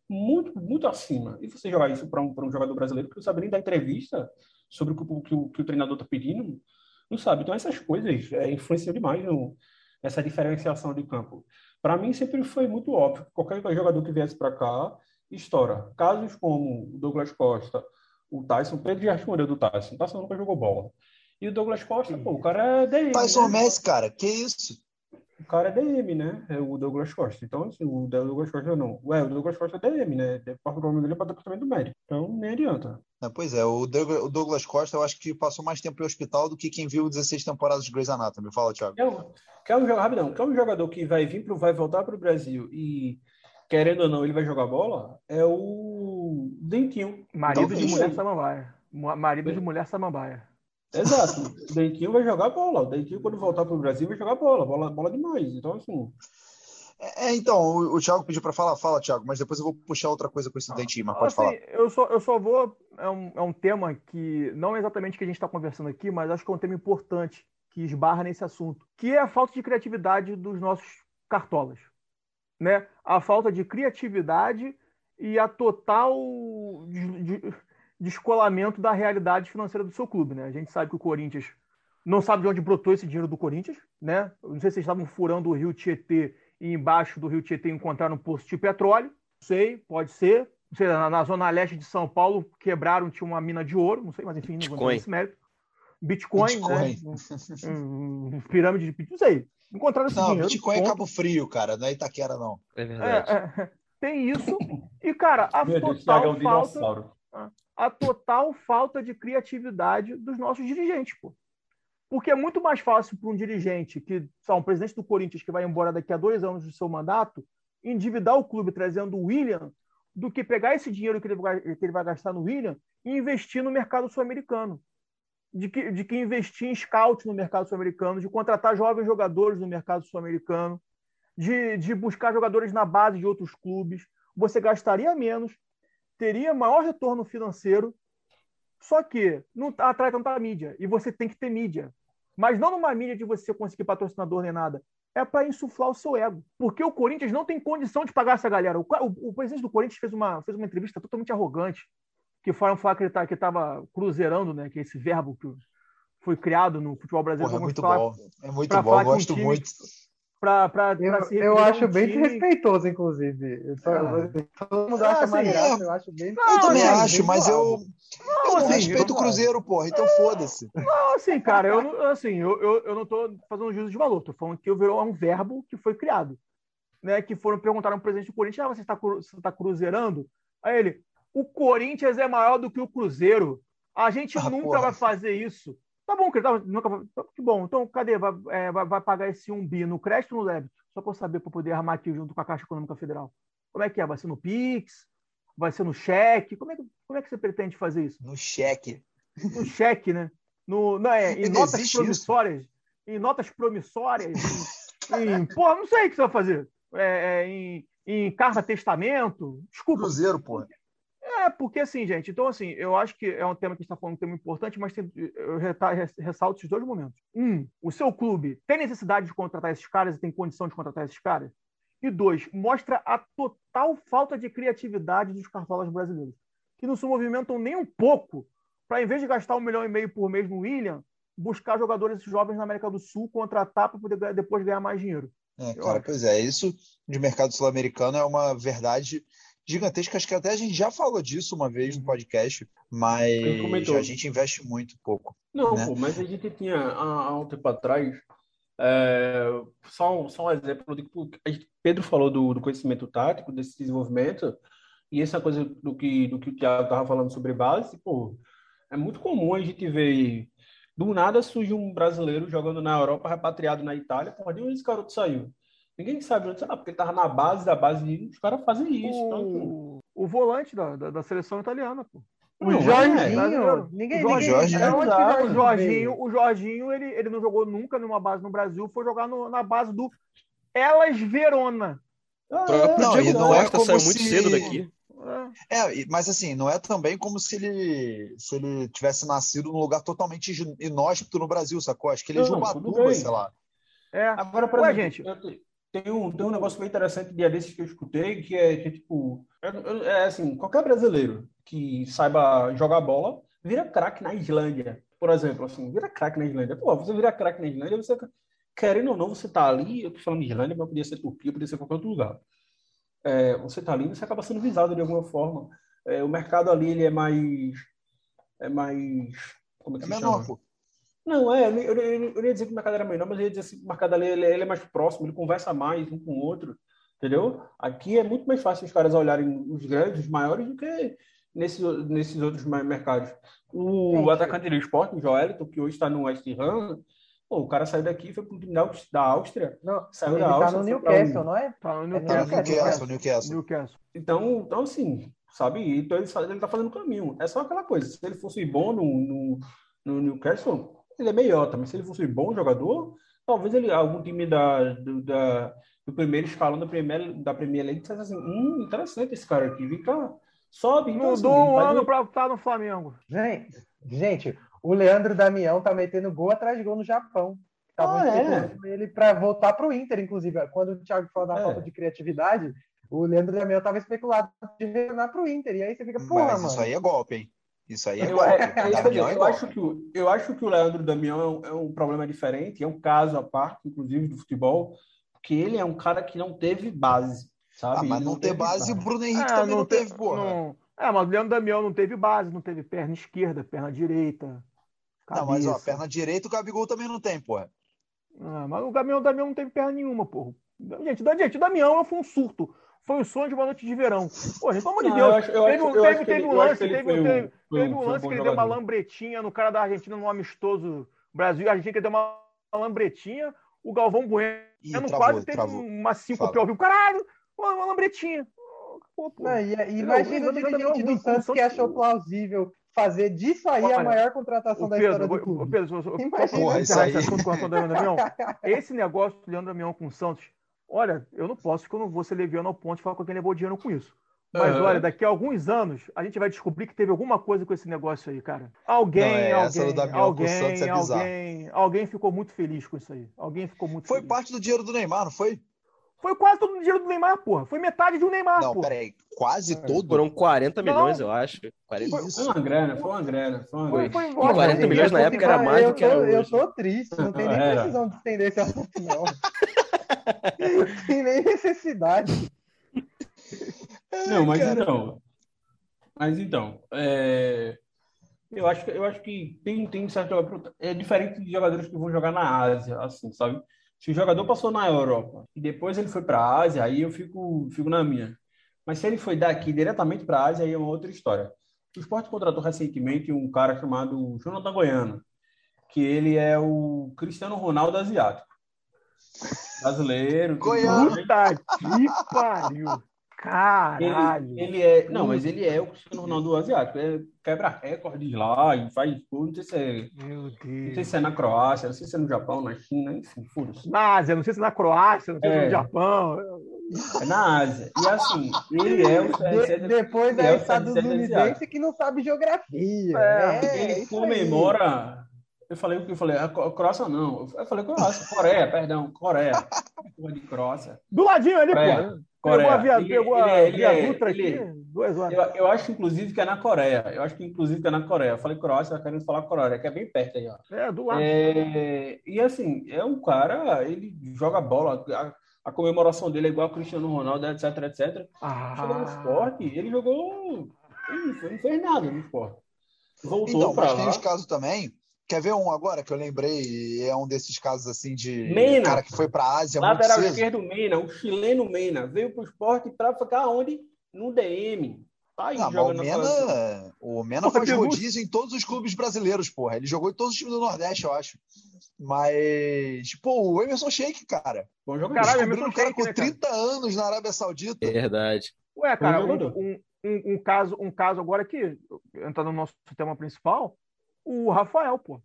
muito, muito acima. E você jogar isso para um, um jogador brasileiro que não sabe nem dar entrevista sobre o que, o- que o, que o treinador está pedindo, não sabe. Então, essas coisas é, influenciam demais no, nessa diferenciação de campo. Para mim, sempre foi muito óbvio que qualquer jogador que viesse para cá estoura. Casos como o Douglas Costa, o Tyson, o Pedro já respondeu do Tyson. O Tyson nunca jogou bola. E o Douglas Costa, pô, o cara é DM. Tyson né? Messi, cara, que isso? O cara é DM, né? É o Douglas Costa. Então, assim, o Douglas Costa não. Ué, o Douglas Costa é DM, né? O nome dele é para departamento médico. Então, nem adianta. É, pois é, o Douglas, o Douglas Costa eu acho que passou mais tempo em hospital do que quem viu 16 temporadas de Grey's Anatomy. Fala, Thiago. Quer um, quer um jogador, rapidão, quer um jogador que vai vir pro, vai voltar para o Brasil e, querendo ou não, ele vai jogar bola? É o Dentinho. Marido de mulher samambaia. Ma- Marido de mulher samambaia. Exato. O Dentinho vai jogar bola. O Dentinho, quando voltar para o Brasil, vai jogar bola. Bola, bola demais. Então, assim, É, é, então, o, o Thiago pediu para falar, fala, Thiago, mas depois eu vou puxar outra coisa com esse dentinho, mas pode Assim, falar. eu só, eu só vou. É um, é um tema que não é exatamente o que a gente está conversando aqui, mas acho que é um tema importante que esbarra nesse assunto, que é a falta de criatividade dos nossos cartolas. Né? A falta de criatividade e a total de- de- descolamento da realidade financeira do seu clube. Né? A gente sabe que o Corinthians não sabe de onde brotou esse dinheiro do Corinthians. Né? Não sei se vocês estavam furando o rio Tietê e embaixo do rio Tietê encontraram um poço de petróleo. Não sei, pode ser. Sei, na, na zona leste de São Paulo quebraram, tinha uma mina de ouro, não sei, mas enfim, não vou nesse mérito. Bitcoin, Bitcoin. né? Um- um- pirâmide de Bitcoin, não sei. Encontraram esse Não, dinheiro. Bitcoin é. Cabo Frio, cara, não é Itaquera, não. É verdade. É, é, tem isso. E, cara, a meu Deus, é total um falta dinossauro. a total falta de criatividade dos nossos dirigentes, pô. Porque é muito mais fácil para um dirigente, que são um presidente do Corinthians que vai embora daqui a dois anos do seu mandato, endividar o clube trazendo o William, do que pegar esse dinheiro que ele vai, que ele vai gastar no William e investir no mercado sul-americano. De que, de que investir em scout no mercado sul-americano, de contratar jovens jogadores no mercado sul-americano, de, de buscar jogadores na base de outros clubes. Você gastaria menos, teria maior retorno financeiro, só que não atrai tanta mídia. E você tem que ter mídia. Mas não numa mídia de você conseguir patrocinador nem nada. É para insuflar o seu ego. Porque o Corinthians não tem condição de pagar essa galera. O, o- o presidente do Corinthians fez uma, fez uma entrevista totalmente arrogante, que foram falar que ele tá- que estava cruzeirando, né? Que é esse verbo que foi criado no futebol brasileiro. Porra, é muito falar- bom. É muito bom, eu um gosto time- muito. Pra, pra, pra Eu, se eu acho um bem time- desrespeitoso, inclusive. Eu só- Ah. Todo mundo Ah, mais graça, eu acho bem. Não, Eu também assim, acho, mas eu, eu não assim, respeito o Cruzeiro, porra, então foda-se. Não, assim, cara, eu, não- assim, eu, eu, eu não tô fazendo juízo de valor, tô falando que virou um verbo que foi criado. Né, que foram perguntar ao presidente do Corinthians, ah, você está você está cruzeirando? Aí ele, o Corinthians é maior do que o Cruzeiro. A gente Ah, nunca porra. vai fazer isso. Tá bom, que nunca vai. então, Que bom. Então, cadê? Vai, é, vai, pagar esse um bi no crédito ou no débito? Só para eu saber, para poder armar aqui junto com a Caixa Econômica Federal. Como é que é? Vai ser no Pix? Vai ser no cheque? Como é que, como é que você pretende fazer isso? No cheque. no cheque, né? No, não, é, em notas promissórias. Em notas promissórias. Em, em, pô, não sei o que você vai fazer. É, é, em, em carta testamento. Desculpa. Cruzeiro, porra. É, porque assim, gente, então assim, eu acho que é um tema que está falando, um tema importante, mas tem, eu ressalto esses dois momentos. Um, o seu clube tem necessidade de contratar esses caras e tem condição de contratar esses caras? E dois, mostra a total falta de criatividade dos cartolas brasileiros, que não se movimentam nem um pouco para, em vez de gastar um milhão e meio por mês no William, buscar jogadores jovens na América do Sul, contratar para poder depois ganhar mais dinheiro. É, cara, pois é, isso de mercado sul-americano é uma verdade gigantesca. Acho que até a gente já falou disso uma vez no podcast, mas a gente investe muito pouco. Não, né? pô, mas a gente tinha há, um tempo atrás, é, só, um, só um exemplo, de, gente- Pedro falou do, do conhecimento tático, desse desenvolvimento, e essa coisa do que, do que o Thiago estava falando sobre base, pô, é muito comum a gente ver, do nada surge um brasileiro jogando na Europa, repatriado na Itália, pô, de onde esse garoto saiu? Ninguém sabe onde, ah, porque ele tava na base da base, de, os caras fazem isso, então, pô. O, o volante da, da, da seleção italiana, pô. O Não, Jorginho, brasileiro. ninguém, O ninguém Jorge, de onde que Exato, o? Jorginho, o Jorginho ele, ele não jogou nunca numa base no Brasil, foi jogar no- na base do Elas Verona. O próprio Não, Diego e não é Costa como saiu muito se- cedo daqui. É. É, mas assim, não é também como se ele, se ele tivesse nascido num lugar totalmente inóspito no Brasil, sacou? Acho que ele é Não, tudo Jubatuba, bem. sei lá. É. Agora, exemplo, gente. eu tem um, tem um negócio bem interessante dia desses que eu escutei, que é, que é tipo, é, é assim, qualquer brasileiro que saiba jogar bola vira craque na Islândia, por exemplo, assim, vira craque na Islândia. Pô, você vira craque na Islândia, você, querendo ou não, você tá ali, eu tô falando de Islândia, mas podia ser Turquia, podia ser qualquer outro lugar. É, você tá ali, você acaba sendo visado de alguma forma. É, o mercado ali, ele é mais, é mais, como é que É se menor, chama? pô. Não, é, eu, eu, eu, eu ia dizer que o mercado era menor, mas eu ia dizer assim, que o mercado ali ele, ele é mais próximo, ele conversa mais um com o outro, entendeu? Aqui é muito mais fácil os caras olharem os grandes, os maiores, do que nesses, nesses outros mercados. O Gente. atacante do esporte, o Joelito, que hoje está no West Ham, pô, o cara saiu daqui, foi para o time da Áust- da Áustria, Não, saiu da tá Áustria, no foi pra Newcastle, um- não é? Tá no É É, Newcastle. Newcastle, Newcastle, Newcastle. Newcastle. Então, então assim, sabe? Então ele, sa- ele tá fazendo caminho. É só aquela coisa. Se ele fosse bom no, no, no Newcastle, ele é melhor também. Se ele fosse bom jogador, talvez ele algum time da, do, da, do primeiro escalão da Premier, da Premier League dissesse assim: hum, interessante esse cara aqui, vem cá, sobe. Então, assim, Mudou ele um ano um- pra estar no Flamengo. Gente, gente, o Leandro Damião tá metendo gol atrás de gol no Japão. Estavam Ah, é? especulando ele para voltar pro Inter, inclusive. Quando o Thiago falou da É. falta de criatividade, o Leandro Damião tava especulado de retornar pro Inter. E aí você fica, porra, Mas mano. isso aí é golpe, hein? Isso aí é Eu, é, é isso que eu, é eu acho que o, eu acho que o Leandro Damião é um, é um problema diferente, é um caso à parte, inclusive, do futebol, porque ele é um cara que não teve base, sabe? Ah, mas Ele não ter teve base, o Bruno Henrique É, também não te- teve, porra. não- É, mas o Leandro Damião não teve base, não teve perna esquerda, perna direita. Não, mas ó, cabeça. perna direita o Gabigol também não tem, porra. Ah, mas o Damião, o Damião não teve perna nenhuma, porra. Gente, da- gente, o Damião foi um surto. Foi o sonho de uma noite de verão. Pô, pelo amor de Deus. teve um, teve- um lance, que ele teve, um- lance que ele deu uma lambretinha no cara da Argentina no amistoso Brasil. A Argentina que deu uma lambretinha. O Galvão Bueno Ih, quase travou, teve travou. uma síncope Fala. ao vivo. Caralho, uma, uma lambretinha. Pô, pô. Não, e, e Não, imagina o dirigente do Santos que achou plausível fazer disso aí a Olha, maior contratação Ô, da Pedro, história do clube. Pedro, só- Imagina. Porra, encerrar isso esse aí. assunto com a Leandro Damião, esse negócio do Leandro Damião com o Santos, olha, eu não posso, porque eu não vou ser leviano ao ponto de falar com quem levou dinheiro com isso. Mas Aham. olha, daqui a alguns anos, a gente vai descobrir que teve alguma coisa com esse negócio aí, cara. Alguém, Não, é, essa alguém, alguém, é alguém, alguém ficou muito feliz com isso aí. Alguém ficou muito Foi feliz. parte do dinheiro do Neymar, não foi? Foi quase todo o dinheiro do Neymar, porra. Foi metade do Neymar, Não, porra. peraí. Quase todo? Foram 40 Não. milhões, eu acho. 40... Que Foi uma grana, foi uma grana, foi uma Foi, grana. foi Pô, embora. 40 mas milhões na época era mais do que era eu, tô triste, não tem nem Era. precisão de estender esse assunto, não. Não tem nem necessidade. Não, mas cara. então. Mas então, é, eu acho que eu acho que tem tem certo é diferente de jogadores que vão jogar na Ásia, assim, sabe? Se o jogador passou na Europa e depois ele foi para a Ásia, aí eu fico fico na minha. Mas se ele foi daqui diretamente para a Ásia, aí é uma outra história. O Sport contratou recentemente um cara chamado Jonathan Goiano, que ele é o Cristiano Ronaldo asiático. Brasileiro, mais. Puta que pariu. Caralho. Ele, ele é. Não, mas ele é o Cristiano Ronaldo asiático. Ele quebra recordes lá e faz tudo. Não sei se é, Meu não sei Deus. se é na Croácia, não sei se é no Japão, na China, enfim, foda-se. Na Ásia, não sei se na Croácia, não sei se É. no Japão. É na Ásia. E assim, ele é o De- CR7 depois ele é é o estadunidense asiático. que não sabe geografia. É, É, Ele comemora. Eu falei o que eu falei? A Cro- Croácia não. Eu falei Croácia, Coreia, perdão, Coreia. Porra de Croácia. Do ladinho ali, Coreia. pô. Pegou Coreia. a via, Ele- pegou a ele- ele via Dutra ele- aqui, duas horas. Eu, eu acho, inclusive, que é na Coreia. Eu acho que, inclusive, que é na Coreia. Eu falei Croácia, tá querendo falar Coreia, que é bem perto aí, ó. É, do lado. É, e assim, é um cara, ele joga bola. A- a comemoração dele é igual a Cristiano Ronaldo, etc, etc. Ah, Chegou no esporte, ele jogou. Ele não fez- nada no esporte. Voltou Então, pra mas tem lá. os casos também. Quer ver um agora que eu lembrei? É um desses casos assim de Mena. cara que foi pra Ásia muito Lateral cedo. esquerdo Mena, o chileno Mena, veio pro esporte pra ficar onde? No DM. Tá aí Ah, mas o. Mena, o Mena Porra, faz rodízio em todos os clubes brasileiros, porra. Ele jogou em todos os times do Nordeste, eu acho. Mas, pô, o Emerson Sheik, cara. Bom jogador. Caralho, Emerson o cara Sheik, com né, cara? 30 anos na Arábia Saudita. Verdade. Ué, cara, um, um, um, um caso, um caso agora que entra no nosso tema principal, o Rafael, pô.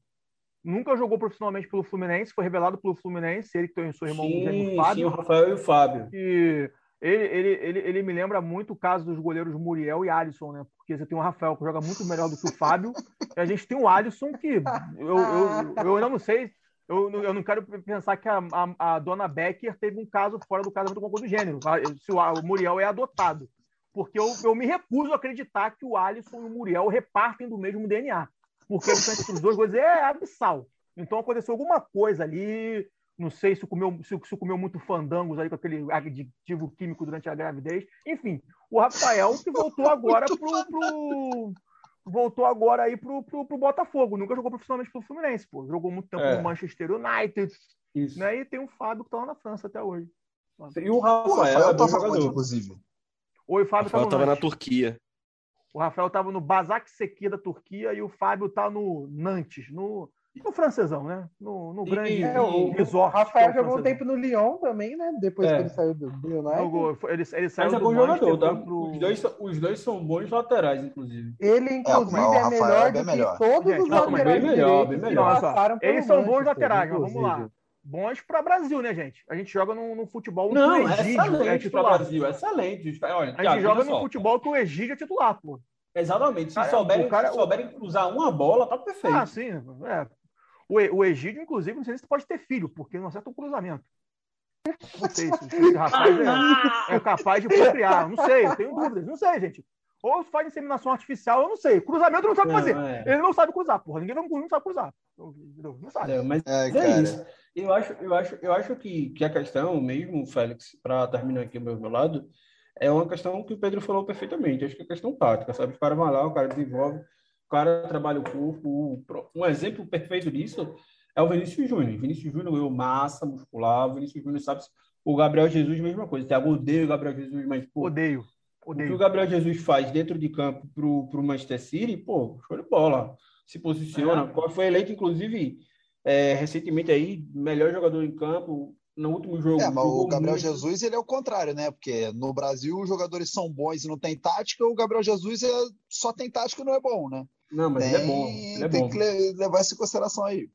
Nunca jogou profissionalmente pelo Fluminense, foi revelado pelo Fluminense, ele que tem o seu irmão Sim, sim, Fábio. o Rafael e o Fábio. E ele, ele, ele, ele me lembra muito o caso dos goleiros Muriel e Alisson, né? Porque você tem o Rafael que joga muito melhor do que o Fábio, e a gente tem o Alisson que eu, eu, eu ainda não sei. Eu, não- eu não quero pensar que a, a, a dona Becker teve um caso fora do casamento com coisa do gênero. Se o, o Muriel é adotado. Porque eu, eu me recuso a acreditar que o Alisson e o Muriel repartem do mesmo DNA. Porque a diferença entre os dois coisas é abissal. Então aconteceu alguma coisa ali. Não sei se comeu, se, se comeu muito fandangos aí com aquele aditivo químico durante a gravidez. Enfim, o Rafael que voltou agora pro, pro- voltou agora aí pro, pro, pro Botafogo. Nunca jogou profissionalmente pro Fluminense, pô. Jogou muito tempo É. no Manchester United, Isso. né? E tem o Fábio que tá lá na França até hoje. E o O Rafael, Rafael é bom tava jogador. inclusive? Oi, o Fábio Rafael tá no tava na. Turquia. O Rafael tava no Basak Seki da Turquia e o Fábio tá no Nantes, no, no francesão, né? No, no E- grande É, o, o resort. é Rafael o jogou um tempo no Lyon também, né? Depois É. que ele saiu do, do United. Jogou, ele, ele saiu Mas é do bom jogador, tá? pro- Os, dois, são- os dois são bons laterais, inclusive. Ele, inclusive, o é, Rafael melhor é bem do melhor. que todos Gente, os não, laterais bem melhor, bem melhor. Eles são bons laterais, mas vamos lá. Bons para Brasil, né, gente? A gente joga no, no futebol Não, que o é Egídio é excelente para o titular. Brasil, é excelente. Olha, A gente joga só. futebol que o Egídio é titular, pô. Exatamente. Se, Cara, souberem, o cara- se souberem cruzar uma bola, tá perfeito. Ah, sim. É. O, o Egídio, inclusive, não sei se pode ter filho, porque não acerta o cruzamento. Não sei se esse rapaz é, é capaz de procriar. Não sei, eu tenho dúvidas. Não sei, gente. Ou faz inseminação artificial, eu não sei. Cruzamento não sabe Não, fazer. é. Ele não sabe cruzar, porra. Ninguém não, não sabe cruzar. Entendeu? Não sabe. É, mas É, é isso. Eu acho, eu acho, eu acho que, que a questão mesmo, Félix, para terminar aqui do meu, lado, é uma questão que o Pedro falou perfeitamente. Acho que é questão tática, sabe? O cara vai lá, o cara desenvolve, o cara trabalha o corpo. o- Um exemplo perfeito disso é o Vinícius Júnior. Vinícius Júnior ganhou massa muscular, o Vinícius Júnior sabe. O Gabriel Jesus, mesma coisa. Thiago odeia o Gabriel Jesus, mas, pô, Odeio. o que o Odeio. Gabriel Jesus faz dentro de campo pro, pro Manchester City, pô, show de bola. Se posiciona. Foi eleito, inclusive, é, recentemente aí, melhor jogador em campo no último jogo. É, mas o Gabriel muito. Jesus ele é o contrário, né? Porque no Brasil os jogadores são bons e não tem tática, o Gabriel Jesus é... só tem tática e não é bom, né? Não, mas tem, ele é bom. Ele é tem bom. que le- levar isso em consideração aí.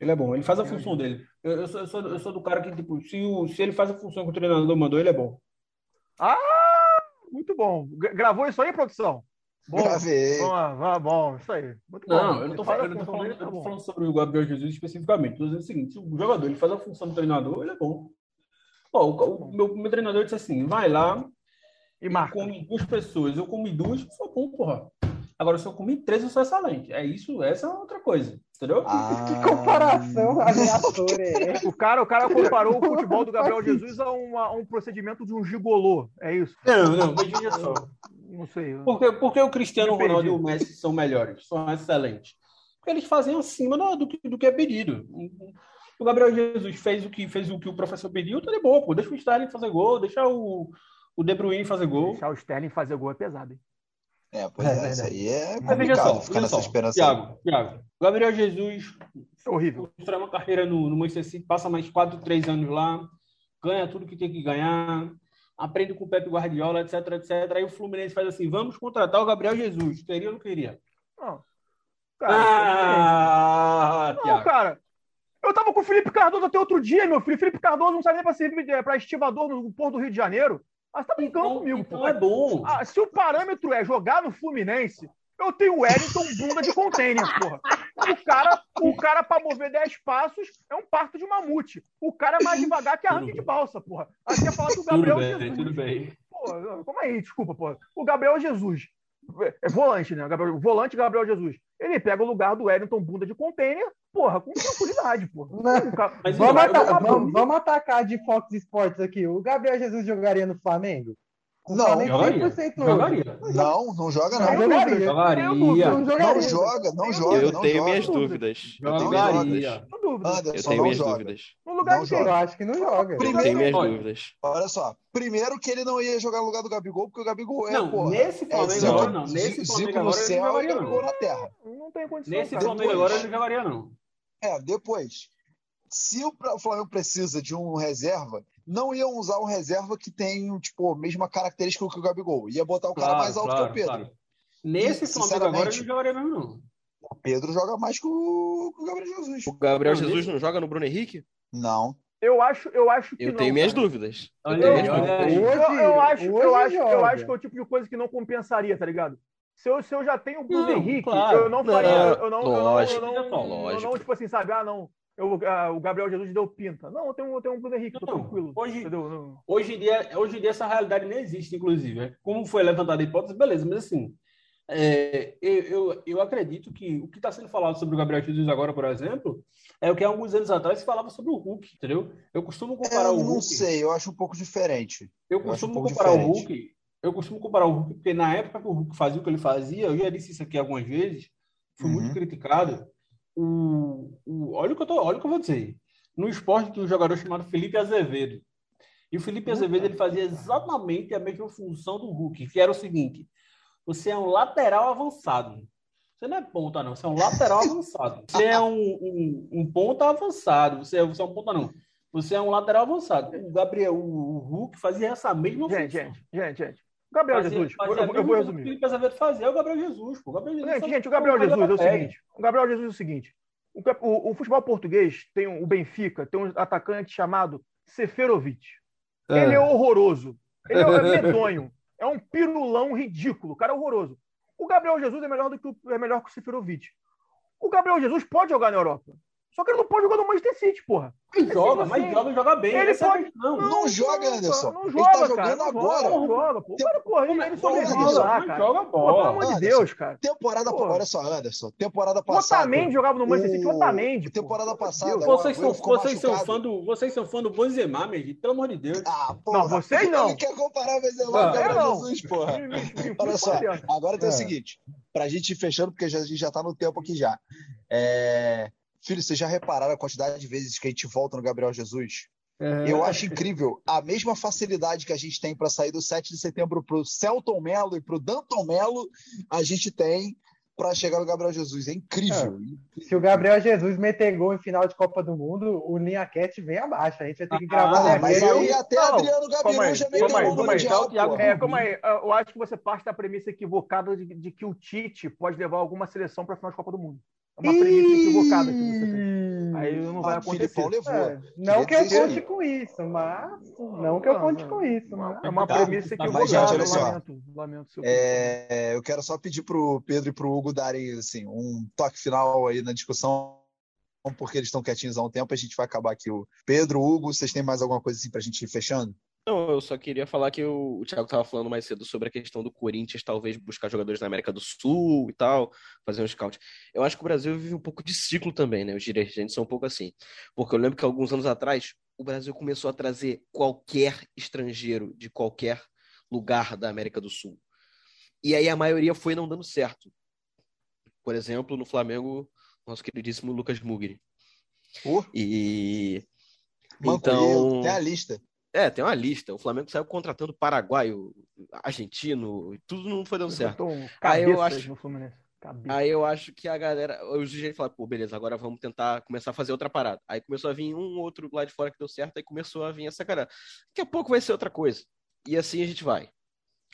Ele é bom. Ele faz a função dele. Eu, eu sou, eu, sou, eu sou do cara que, tipo, se, o, se ele faz a função que o treinador mandou, ele é bom. Ah, muito bom. Gra- Gravou isso aí, produção? Bom. Lá, vá, bom, isso aí. Muito bom. Não, eu não a falando, eu falando, dele, eu tá não tô bom. falando sobre o Gabriel Jesus especificamente. Tô dizendo o seguinte: se o jogador ele faz a função do treinador, ele é bom. Ó, o, o meu, meu treinador disse assim: vai lá, E marca. come duas pessoas. Eu comi duas, sou bom, porra. Agora, se eu comi três, eu sou excelente. É isso, essa é outra coisa. Entendeu? Ah, Que comparação aleatória é? O cara, o cara comparou o futebol do Gabriel Jesus a, uma- a um procedimento de um gigolô. É isso? Não, não, veja só. Não sei. Porque, porque o Cristiano Me perdi. Ronaldo e o Messi são melhores, são excelentes. Porque eles fazem acima do, do, que- do que é pedido. O Gabriel Jesus fez o que, fez o, que o professor pediu, tá de boa, pô. Deixa o Sterling fazer gol, deixa o, o De Bruyne fazer gol. Deixar o Sterling fazer gol é pesado, hein? É, pois é, isso aí é veja só, complicado ficar nessa só. esperança. Thiago, Thiago, o Gabriel Jesus é horrível. constrói uma carreira no, no Manchester City, passa mais 4, 3 anos lá, ganha tudo que tem que ganhar, aprende com o Pepe Guardiola, etc, etc. Aí o Fluminense faz assim, vamos contratar o Gabriel Jesus. Queria ou não queria? Não. Cara, isso é. Ah, Não, Thiago. cara. Eu tava com o Felipe Cardoso até outro dia, meu filho. Felipe Cardoso não sabe nem pra servir pra estivador no Porto do Rio de Janeiro. Mas tá brincando Então, comigo, então pô. é bom. Ah, se o parâmetro é jogar no Fluminense, eu tenho o Wellington bunda de container, porra. O cara, o cara para mover 10 passos é um parto de mamute. O cara é mais devagar que arranque de balsa, porra. Aí você quer falar do tudo Gabriel bem, Jesus. tudo bem. Pô, como aí? Desculpa, pô. O Gabriel Jesus. É volante, né? Gabriel, volante Gabriel Jesus. Ele pega o lugar do Wellington bunda de container porra, com tranquilidade, porra. Mas Vamos, eu- ata- eu- vamos- vamos atacar de Fox Sports aqui. O Gabriel Jesus jogaria no Flamengo? Não. Jogaria. 100% Jogaria. Não, não joga Não, não. jogaria. Jogaria. Não Não jogaria. joga, não Eu joga, Eu não tenho joga. minhas Dúvida. dúvidas. Eu tenho minhas dúvidas. Dúvida. Eu Anderson, tenho não minhas joga. dúvidas. No lugar Não de joga. Eu acho que não joga. Eu Primeiro- tenho minhas Olha, dúvidas. Olha só, primeiro que ele não ia jogar no lugar do Gabigol, porque o Gabigol é, Não, porra. nesse é Flamengo Zico- agora não. Nesse Flamengo agora ele não jogaria Gabigol não. na terra. Não tem condição, Nesse. Flamengo agora ele não jogaria não. É, depois, se o Flamengo precisa de um reserva, não iam usar um reserva que tem, tipo, a mesma característica que o Gabigol. Ia botar o cara Claro, mais alto claro, que o Pedro. claro. Nesse E, Flamengo agora ele sinceramente, não jogaria mesmo não. O Pedro joga mais que o, que o Gabriel Jesus. O Gabriel Não, Jesus não joga no Bruno Henrique? Não. Eu acho, eu acho que Eu não, tenho minhas cara. dúvidas. Eu minhas dúvidas. Eu, eu acho, eu, acho, eu acho que é o tipo de coisa que não compensaria, tá ligado? Se eu, se eu já tenho o Bruno Não, Henrique, claro. eu não Não, faria. eu não, lógico, eu não, eu não, eu lógico. não, tipo assim, sabe? Ah, não. Eu, ah, o Gabriel Jesus deu pinta. Não, eu tenho, eu tenho um Bruno Henrique, tô Não, tranquilo. hoje- Entendeu? Não- Hoje em, dia, hoje em dia essa realidade nem existe, inclusive. né? Como foi levantada a hipótese, beleza, mas assim, é, eu, eu, eu acredito que o que está sendo falado sobre o Gabriel Jesus agora, por exemplo, é o que há alguns anos atrás se falava sobre o Hulk, entendeu? Eu costumo comparar eu o não Hulk. sei, eu acho um pouco diferente. Eu Eu acho costumo um pouco comparar o diferente. Hulk. Eu costumo comparar o Hulk, porque na época que o Hulk fazia o que ele fazia, eu já disse isso aqui algumas vezes, fui Uhum. muito criticado. O, o, olha, o que eu tô, olha o que eu vou dizer. No esporte tinha um jogador chamado Felipe Azevedo. E o Felipe Azevedo ele fazia exatamente a mesma função do Hulk, que era o seguinte: você é um lateral avançado. Você não é ponta, não. Você é um lateral avançado. Você é um, um, um ponta avançado. Você é, você é um ponta, não. Você é um lateral avançado. O Gabriel, o, o Hulk fazia essa mesma Gente, função. gente, gente, gente. Gabriel Fazia- Jesus, fazia eu, eu- eu vou o que O resumir. Felipe Azevedo fazia é o Gabriel Jesus, pô. O Gabriel Jesus Gente, gente, o Gabriel Jesus é o seguinte. O Gabriel Jesus é o seguinte. O, o- o futebol português tem um, o Benfica, tem um atacante chamado Seferovic. Ele é horroroso. Ele é medonho. É um pirulão ridículo. O cara é horroroso. O Gabriel Jesus é melhor do que o, é melhor que o Seferovic. O Gabriel Jesus pode jogar na Europa. Só que ele não pode jogar no Manchester City, porra. Mas joga, assim, mas joga e joga bem. ele é pode- questão. Não joga, Anderson. Não Ele joga, tá cara. jogando não agora. Não joga. Pô, o cara, porra, ele, ele sobrevive lá, cara. joga Pô, bola. pelo amor de Deus, cara. Temporada, Pô. olha só, Anderson. Temporada passada. Otamendi jogava no Manchester City, o Otamendi. pô. temporada passada, Vocês são, vocês, são fã do, vocês são fã do Benzema, meu gente. Pelo amor de Deus. Ah, porra. Não, vocês não. Ele quer comparar o Benzema Não, com o não. Jesus, porra. Olha só, agora tem É. o seguinte, pra gente ir fechando, porque já- a gente já tá no tempo aqui já. É, Filho, vocês já repararam a quantidade de vezes que a gente volta no Gabriel Jesus? É. Eu acho incrível a mesma facilidade que a gente tem para sair do 7 de setembro pro Celton Mello e pro Danton Mello, a gente tem para chegar no Gabriel Jesus. É incrível. Se o Gabriel Jesus meter gol em final de Copa do Mundo, o Linha Cat vem abaixo. A gente vai ter que gravar Ah, ah, mas eu- aí até Não, Adriano Gabiru aí, já meteu gol no calma aí. Mundial. É, calma aí. Eu acho que você parte da premissa equivocada de, de que o Tite pode levar alguma seleção para a final de Copa do Mundo. É uma premissa equivocada que você tem. Aí não vai Ah, o acontecer. Filipão levou. É, não que eu conte com isso, mas. Não que eu conte com isso, mas. É uma Tá, premissa tá, equivocada. mas, gente, olha eu só. lamento, lamento seu É, eu quero só pedir pro Pedro e pro Hugo darem assim, um toque final aí na discussão, porque eles estão quietinhos há um tempo, a gente vai acabar aqui. O Pedro, Hugo, vocês têm mais alguma coisa assim pra gente ir fechando? Não, eu só queria falar que o, o Thiago estava falando mais cedo sobre a questão do Corinthians talvez buscar jogadores na América do Sul e tal, fazer um scout. Eu acho que o Brasil vive um pouco de ciclo também, né? Os dirigentes são um pouco assim. Porque eu lembro que alguns anos atrás o Brasil começou a trazer qualquer estrangeiro de qualquer lugar da América do Sul. E aí a maioria foi não dando certo. Por exemplo, no Flamengo, nosso queridíssimo Lucas Mugri. Ô, E Mancoeiro, então, tem a lista. É, tem uma lista. O Flamengo saiu contratando paraguaio, argentino, e tudo não foi dando certo. Um Aí eu acho-. Aí eu acho que a galera, os dirigentes falaram, pô, beleza, agora vamos tentar começar a fazer outra parada. Aí começou a vir um outro lá de fora que deu certo, aí começou a vir essa cara. Daqui a pouco vai ser outra coisa. E assim a gente vai.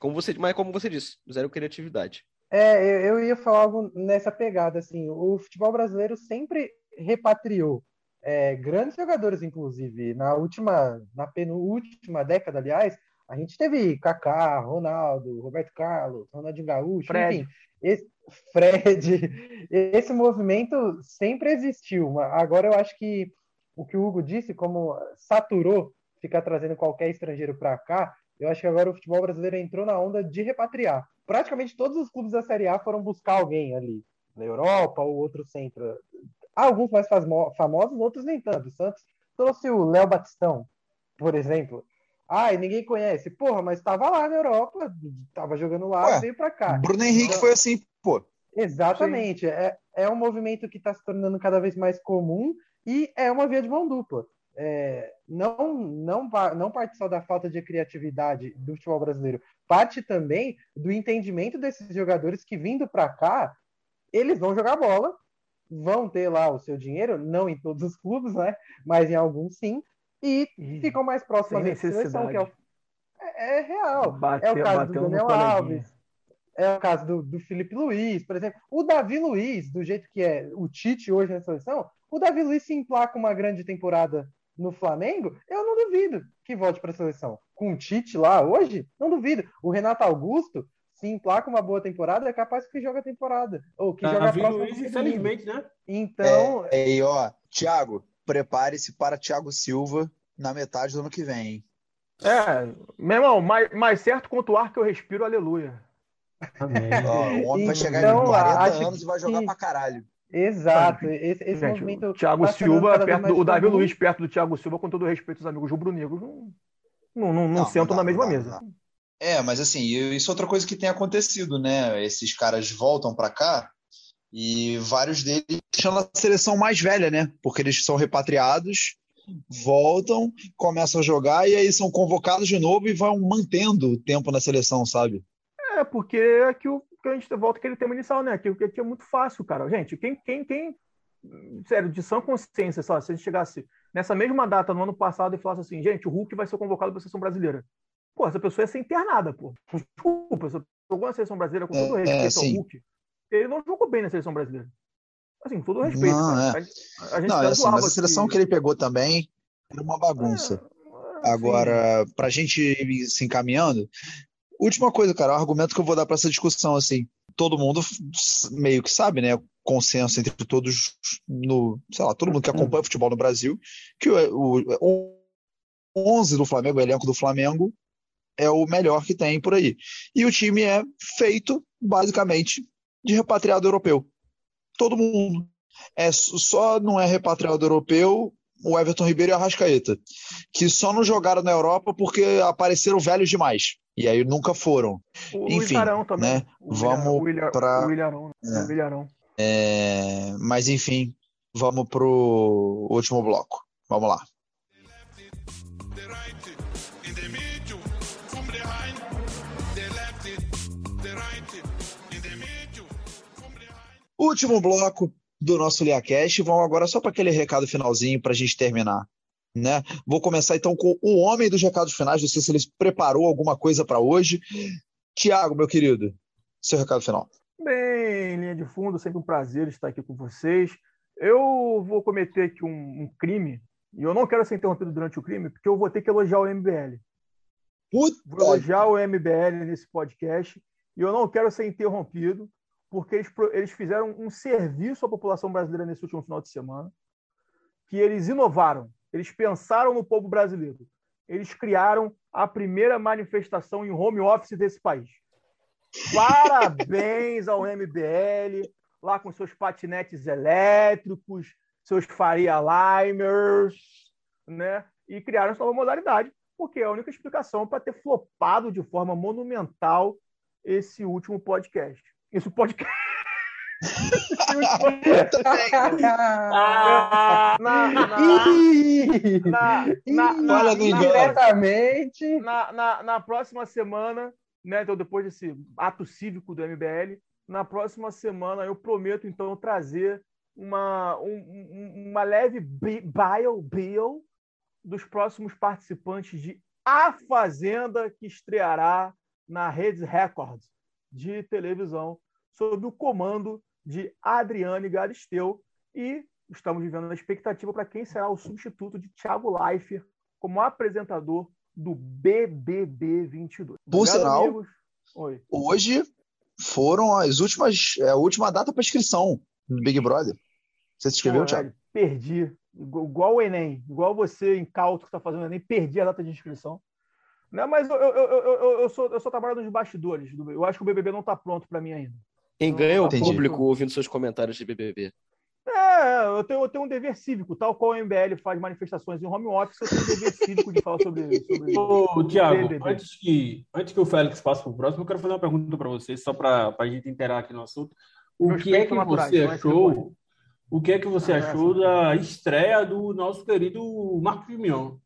Como você, mas como você disse, zero criatividade. É, eu, eu ia falar algo nessa pegada, assim, o futebol brasileiro sempre repatriou é, grandes jogadores, inclusive, na última, na penúltima década, aliás, a gente teve Kaká, Ronaldo, Roberto Carlos, Ronaldinho Gaúcho, Fred. enfim, esse, Fred, esse movimento sempre existiu, agora eu acho que o que o Hugo disse, como saturou ficar trazendo qualquer estrangeiro para cá, eu acho que agora o futebol brasileiro entrou na onda de repatriar. Praticamente todos os clubes da Série A foram buscar alguém ali, na Europa ou outro centro. Alguns mais famosos, outros nem tanto. O Santos trouxe o Léo Batistão, por exemplo. Ai, ninguém conhece. Porra, mas estava lá na Europa, estava jogando lá, Ué, veio para cá. Bruno Henrique foi assim, pô. Exatamente. É, é um movimento que está se tornando cada vez mais comum e é uma via de mão dupla. É, não, não, não parte só da falta de criatividade do futebol brasileiro, parte também do entendimento desses jogadores que vindo para cá, eles vão jogar bola, vão ter lá o seu dinheiro, não em todos os clubes, né? Mas em alguns sim, e Ih, ficam mais próximos sem da seleção, que é, o- é, é real. Bateu- É o caso do Daniel. Alves, é o caso do, do Felipe Luiz, por exemplo. O Davi Luiz, do jeito que é o Tite hoje na seleção, o Davi Luiz se emplaca uma grande temporada no Flamengo, eu não duvido que volte para a seleção. Com o Tite lá hoje, não duvido. O Renato Augusto se emplaca uma boa temporada, é capaz que joga a temporada. Ou que joga a Davi próxima. Luiz, infelizmente, né? Então, É, e ó, Thiago, prepare-se para Thiago Silva na metade do ano que vem, hein? É, meu irmão, mais, mais certo quanto o ar que eu respiro, aleluia. Amém. Ó, o homem vai chegar Então, em 40 acho anos e vai jogar que- pra caralho. exato. Esse, esse Gente, movimento. o Thiago tá tornando Silva, perto do, o Davi. Luiz perto do Thiago Silva, com todo o respeito aos amigos rubro-negros, não, não, não, não Não, sentam na mesma mesa. É, mas assim, isso é outra coisa que tem acontecido, né? Esses caras voltam pra cá e vários deles deixam a seleção mais velha, né? Porque eles são repatriados, voltam, começam a jogar e aí são convocados de novo e vão mantendo o tempo na seleção, sabe? É, porque é que, o, que a gente volta aquele tema inicial, né? Que, que, que é muito fácil, cara. Gente, quem, quem, quem, sério, de sã consciência, só, se a gente chegasse nessa mesma data no ano passado e falasse assim, gente, o Hulk vai ser convocado para a seleção brasileira. Pô, essa pessoa ia ser internada, pô. Desculpa, se jogou na seleção brasileira com todo É, respeito é, ao. Hulk. Ele não jogou bem na seleção brasileira. Assim, com todo respeito. Não, é. A, a gente Não, até é assim, mas a seleção que ele pegou também era uma bagunça. É, Agora, pra gente ir se encaminhando, última coisa, cara, o argumento que eu vou dar pra essa discussão, assim, todo mundo meio que sabe, né, consenso entre todos no, sei lá, todo mundo que acompanha futebol no Brasil, que o, o 11 do Flamengo, o elenco do Flamengo, é o melhor que tem por aí. E o time é feito, basicamente, de repatriado europeu. Todo mundo. É, só não é repatriado europeu o Everton Ribeiro e a Arrascaeta, que só não jogaram na Europa porque apareceram velhos demais. E aí nunca foram. O Enfim, também. né, O vamos William- o né? É. O. É, Mas enfim, vamos pro último bloco. Vamos lá. Último bloco do nosso LiaCast. Vamos agora só para aquele recado finalzinho para a gente terminar. Né? Vou começar então com o homem dos recados finais. Não sei se ele preparou alguma coisa para hoje. Tiago, meu querido, seu recado final. Bem, linha de fundo, sempre um prazer estar aqui com vocês. Eu vou cometer aqui um, um crime, e eu não quero ser interrompido durante o crime, porque eu vou ter que elogiar o MBL. Vou Puta, elogiar o MBL nesse podcast, e eu não quero ser interrompido, porque eles, eles fizeram um serviço à população brasileira nesse último final de semana, que eles inovaram, eles pensaram no povo brasileiro. Eles criaram a primeira manifestação em home office desse país. Parabéns ao MBL, lá com seus patinetes elétricos, seus Faria Limers, né? E criaram essa nova modalidade, porque é a única explicação para ter flopado de forma monumental esse último podcast. Esse podcast. Ah, Na, na, na, na. Diretamente. próxima semana, né, então depois desse ato cívico do MBL, na próxima semana eu prometo então trazer uma, um- um- uma leve bi- bio, bio dos próximos participantes de A Fazenda, que estreará na Rede Record de televisão, sob o comando de Adriane Galisteu. E estamos vivendo a expectativa para quem será o substituto de Thiago Leifert como apresentador do BBB 22. Por sinal-. Hoje foram as últimas, é a última data para inscrição no Big Brother. Você se inscreveu, Thiago? Perdi. Igual o Enem. Igual você, incauto, que está fazendo o Enem, perdi a data de inscrição. Né? Mas eu, eu, eu, eu, sou, eu sou trabalhador nos bastidores. do- Eu acho que o BBB não está pronto para mim ainda. Quem ganha é o Entendi. público ouvindo seus comentários de BBB. É, É, eu tenho, eu tenho um dever cívico, tal qual o MBL faz manifestações em home office, eu tenho um dever cívico de falar sobre. sobre... Ô, Tiago, antes que, antes que o Félix passe para o próximo, eu quero fazer uma pergunta para você, só para a gente interar aqui no assunto. O Meus que é que naturais, você é achou? O que é que você Ah, essa. achou da estreia do nosso querido Marcos Mion?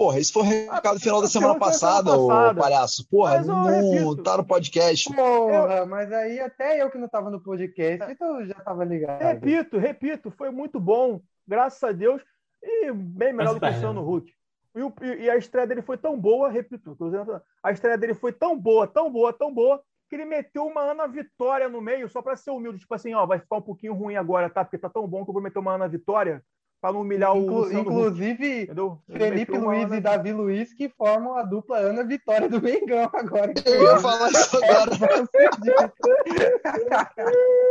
Porra, esse foi o recado final da Ah, semana foi semana passada, ô passada. palhaço. Porra, Mas eu não tá no podcast. Porra, mas aí até eu que não tava no podcast, então eu já tava ligado. Repito, repito, foi muito bom, graças a Deus, e bem melhor Mas do que o tá, Luciano Huck. E, o- e- e a estreia dele foi tão boa, repito, dizendo, a estreia dele foi tão boa, tão boa, tão boa, que ele meteu uma Ana Vitória no meio, só para ser humilde, tipo assim, ó, vai ficar um pouquinho ruim agora, tá? Porque tá tão bom que eu vou meter uma Ana Vitória para não humilhar o Inclu- Luciano Huck, inclusive, entendeu? Felipe Luiz Ana- e Davi Luiz que formam a dupla Ana Vitória do Mengão agora. Eu ia falar isso agora.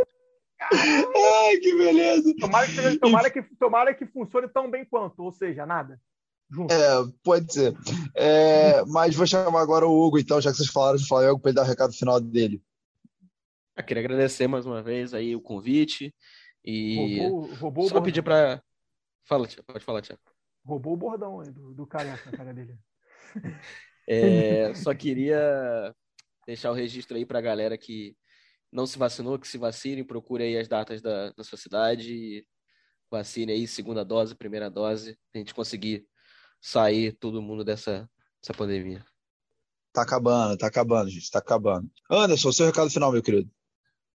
Ai, que beleza. Tomara que, tomara, que, tomara que funcione tão bem quanto, ou seja, nada. Junto. É, pode ser. É, mas vou chamar agora o Hugo, então, já que vocês falaram de Flamengo, para ele dar o recado final dele. Eu queria agradecer mais uma vez aí o convite e roubou, roubou, o só pedir para Fala, Tia, pode falar, Tia. roubou o bordão aí do, do careca na cara dele. É, só queria deixar o registro aí para a galera que não se vacinou, que se vacine, procure aí as datas da, da sua cidade, e vacine aí, segunda dose, primeira dose, a gente conseguir sair todo mundo dessa, dessa pandemia. Tá acabando, tá acabando, gente, tá acabando. Anderson, seu recado final, meu querido.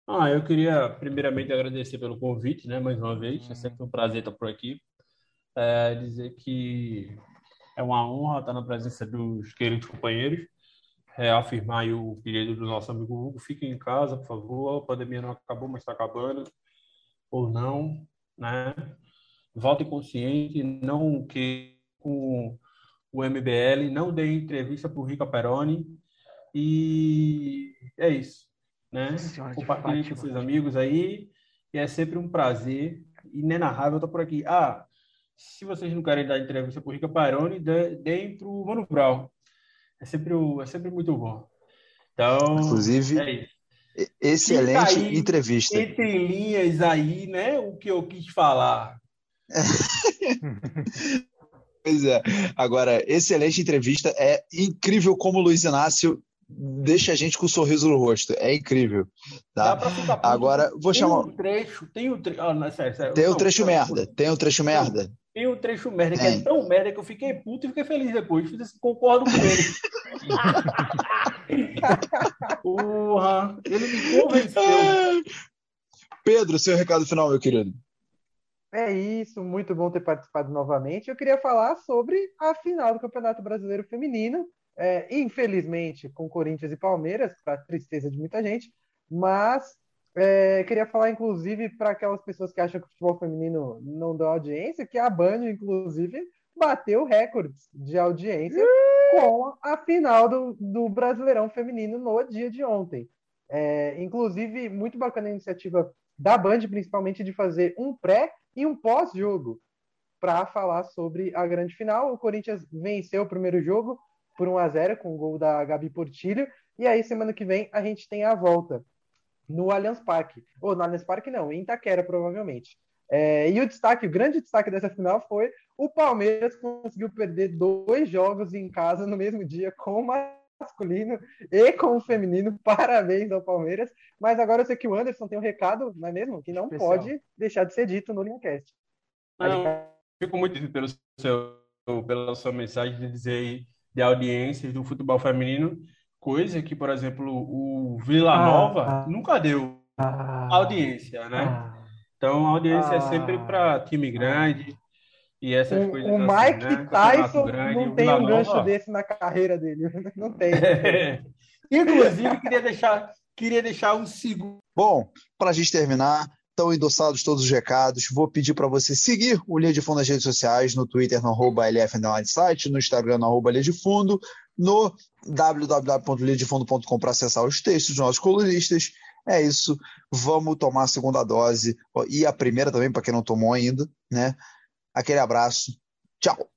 Ah, eu queria primeiramente agradecer pelo convite, né, mais uma vez. É sempre um prazer estar por aqui. É, dizer que é uma honra estar na presença dos queridos companheiros. Reafirmar aí o pedido do nosso amigo Hugo. Fiquem em casa, por favor. A pandemia não acabou, mas está acabando. Ou não, né? Votem consciente, não que com o MBL, não dê entrevista para o Rica Peroni. E é isso né? Compartilhe com seus amigos aí. E é sempre um prazer inenarrável estar por aqui. Ah, se vocês não querem dar entrevista para o Rica Paroni, deem para o Mano Brown. É sempre, o- é sempre muito bom. Então, Inclusive, é excelente aí. entrevista. Entre linhas aí, né? O que eu quis falar. Pois é. Agora, excelente entrevista. É incrível como o Luiz Inácio deixa a gente com um sorriso no rosto. É incrível. Dá Tá? Agora, vou Tem chamar. um trecho, tem um trecho. Ah, não, sério, sério. Tem o Não, trecho não, merda. Tem o trecho merda. Tem um trecho merda, que Tem. é tão merda que eu fiquei puto e fiquei feliz depois. Fiz esse- Concordo com ele. Porra, ele me convenceu. Pedro, seu recado final, meu querido. É isso, muito bom ter participado novamente. Eu queria falar sobre a final do Campeonato Brasileiro Feminino. É, infelizmente, com Corinthians e Palmeiras, para tristeza de muita gente, mas é, queria falar, inclusive, para aquelas pessoas que acham que o futebol feminino não dá audiência, que a Band, inclusive, bateu recordes de audiência com a final do, do Brasileirão Feminino no dia de ontem. É, inclusive, muito bacana a iniciativa da Band, principalmente, de fazer um pré e um pós-jogo para falar sobre a grande final. O Corinthians venceu o primeiro jogo por 1 a 0 com o gol da Gabi Portilho. E aí, semana que vem, a gente tem a volta no Allianz Parque. Ou no Allianz Parque, não, em Itaquera, provavelmente. É, e o destaque, o grande destaque dessa final foi o Palmeiras conseguiu perder dois jogos em casa no mesmo dia com o masculino e com o feminino. Parabéns ao Palmeiras. Mas agora eu sei que o Anderson tem um recado, não é mesmo? Que não Especial. pode deixar de ser dito no Linkcast. Não, fico muito feliz pelo seu, pela sua mensagem de dizer aí de audiências do futebol feminino, coisa que, por exemplo, o Vila Ah, Nova ah. nunca deu audiência, né? Ah. Então, a audiência é Ah. sempre para time grande e essas O, coisas o assim, Mike né? Tyson grande, não tem um gancho desse na carreira dele. Não tem. Inclusive, queria deixar, queria deixar um segundo. Bom, para a gente terminar, estão endossados todos os recados. Vou pedir para você seguir o Linha de Fundo nas redes sociais, no Twitter, no arroba LF Site, no Instagram, no arroba Linha de Fundo, no www.linhadefundo.com para acessar os textos dos nossos colunistas. É isso. Vamos tomar a segunda dose e a primeira também, para quem não tomou ainda, né? Aquele abraço. Tchau.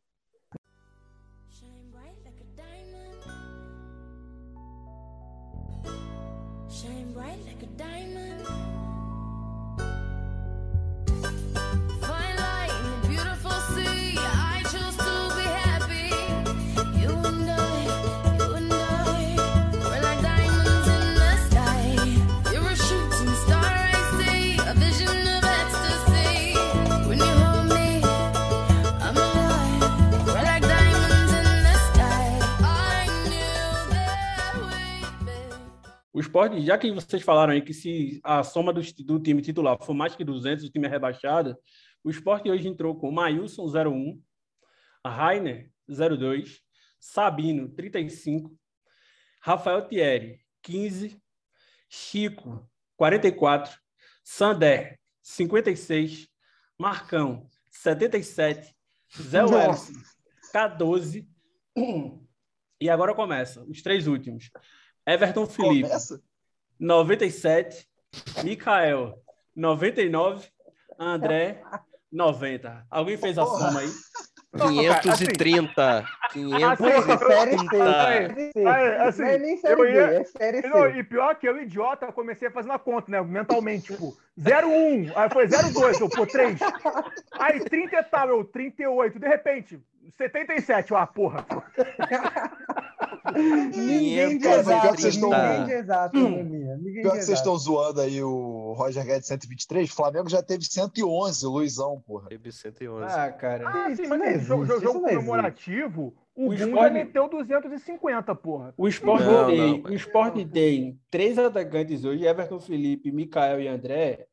Esporte, já que vocês falaram aí que se a soma do, do time titular for mais que 200, o time é rebaixado, o esporte hoje entrou com Maílson 01, Rainer 02, Sabino 35, Rafael Thierry 15, Chico 44, Sander 56, Marcão 77, Zé. Wellington 14. E agora começa, os três últimos. Everton Felipe, Começa? 97, Mikael, 99, André, 90. Alguém fez a Porra. soma aí? 530. Porra, série C. 530. Série C. Aí, assim, é nem série eu B, ia- é série C. Não, e pior que eu, idiota, eu comecei a fazer uma conta, né? Mentalmente, tipo, 01, aí foi 02, eu, pô, 3. Aí 30 e tal, eu, 38, de repente, 77, eu, ah, porra. Ninguém de 530. exato, estão- ninguém de exato. Ninguém Pior que vocês estão zoando aí o Roger Guedes 123, o Flamengo já teve 111, o Luizão, porra. Teve 111. Ah, cara. Ah, sim, mas existe, jogo, jogo, comemorativo, o, O esporte- meteu 250, porra. O esporte, Não, tem, não. o esporte tem três atacantes hoje, Everton Felipe, Mikael e André.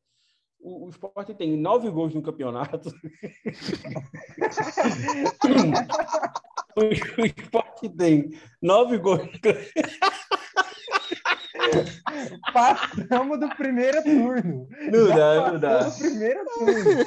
O, o esporte tem nove gols no campeonato. o, esporte tem nove gols. Passamos do primeiro turno. Não Já dá, não dá. do primeiro turno.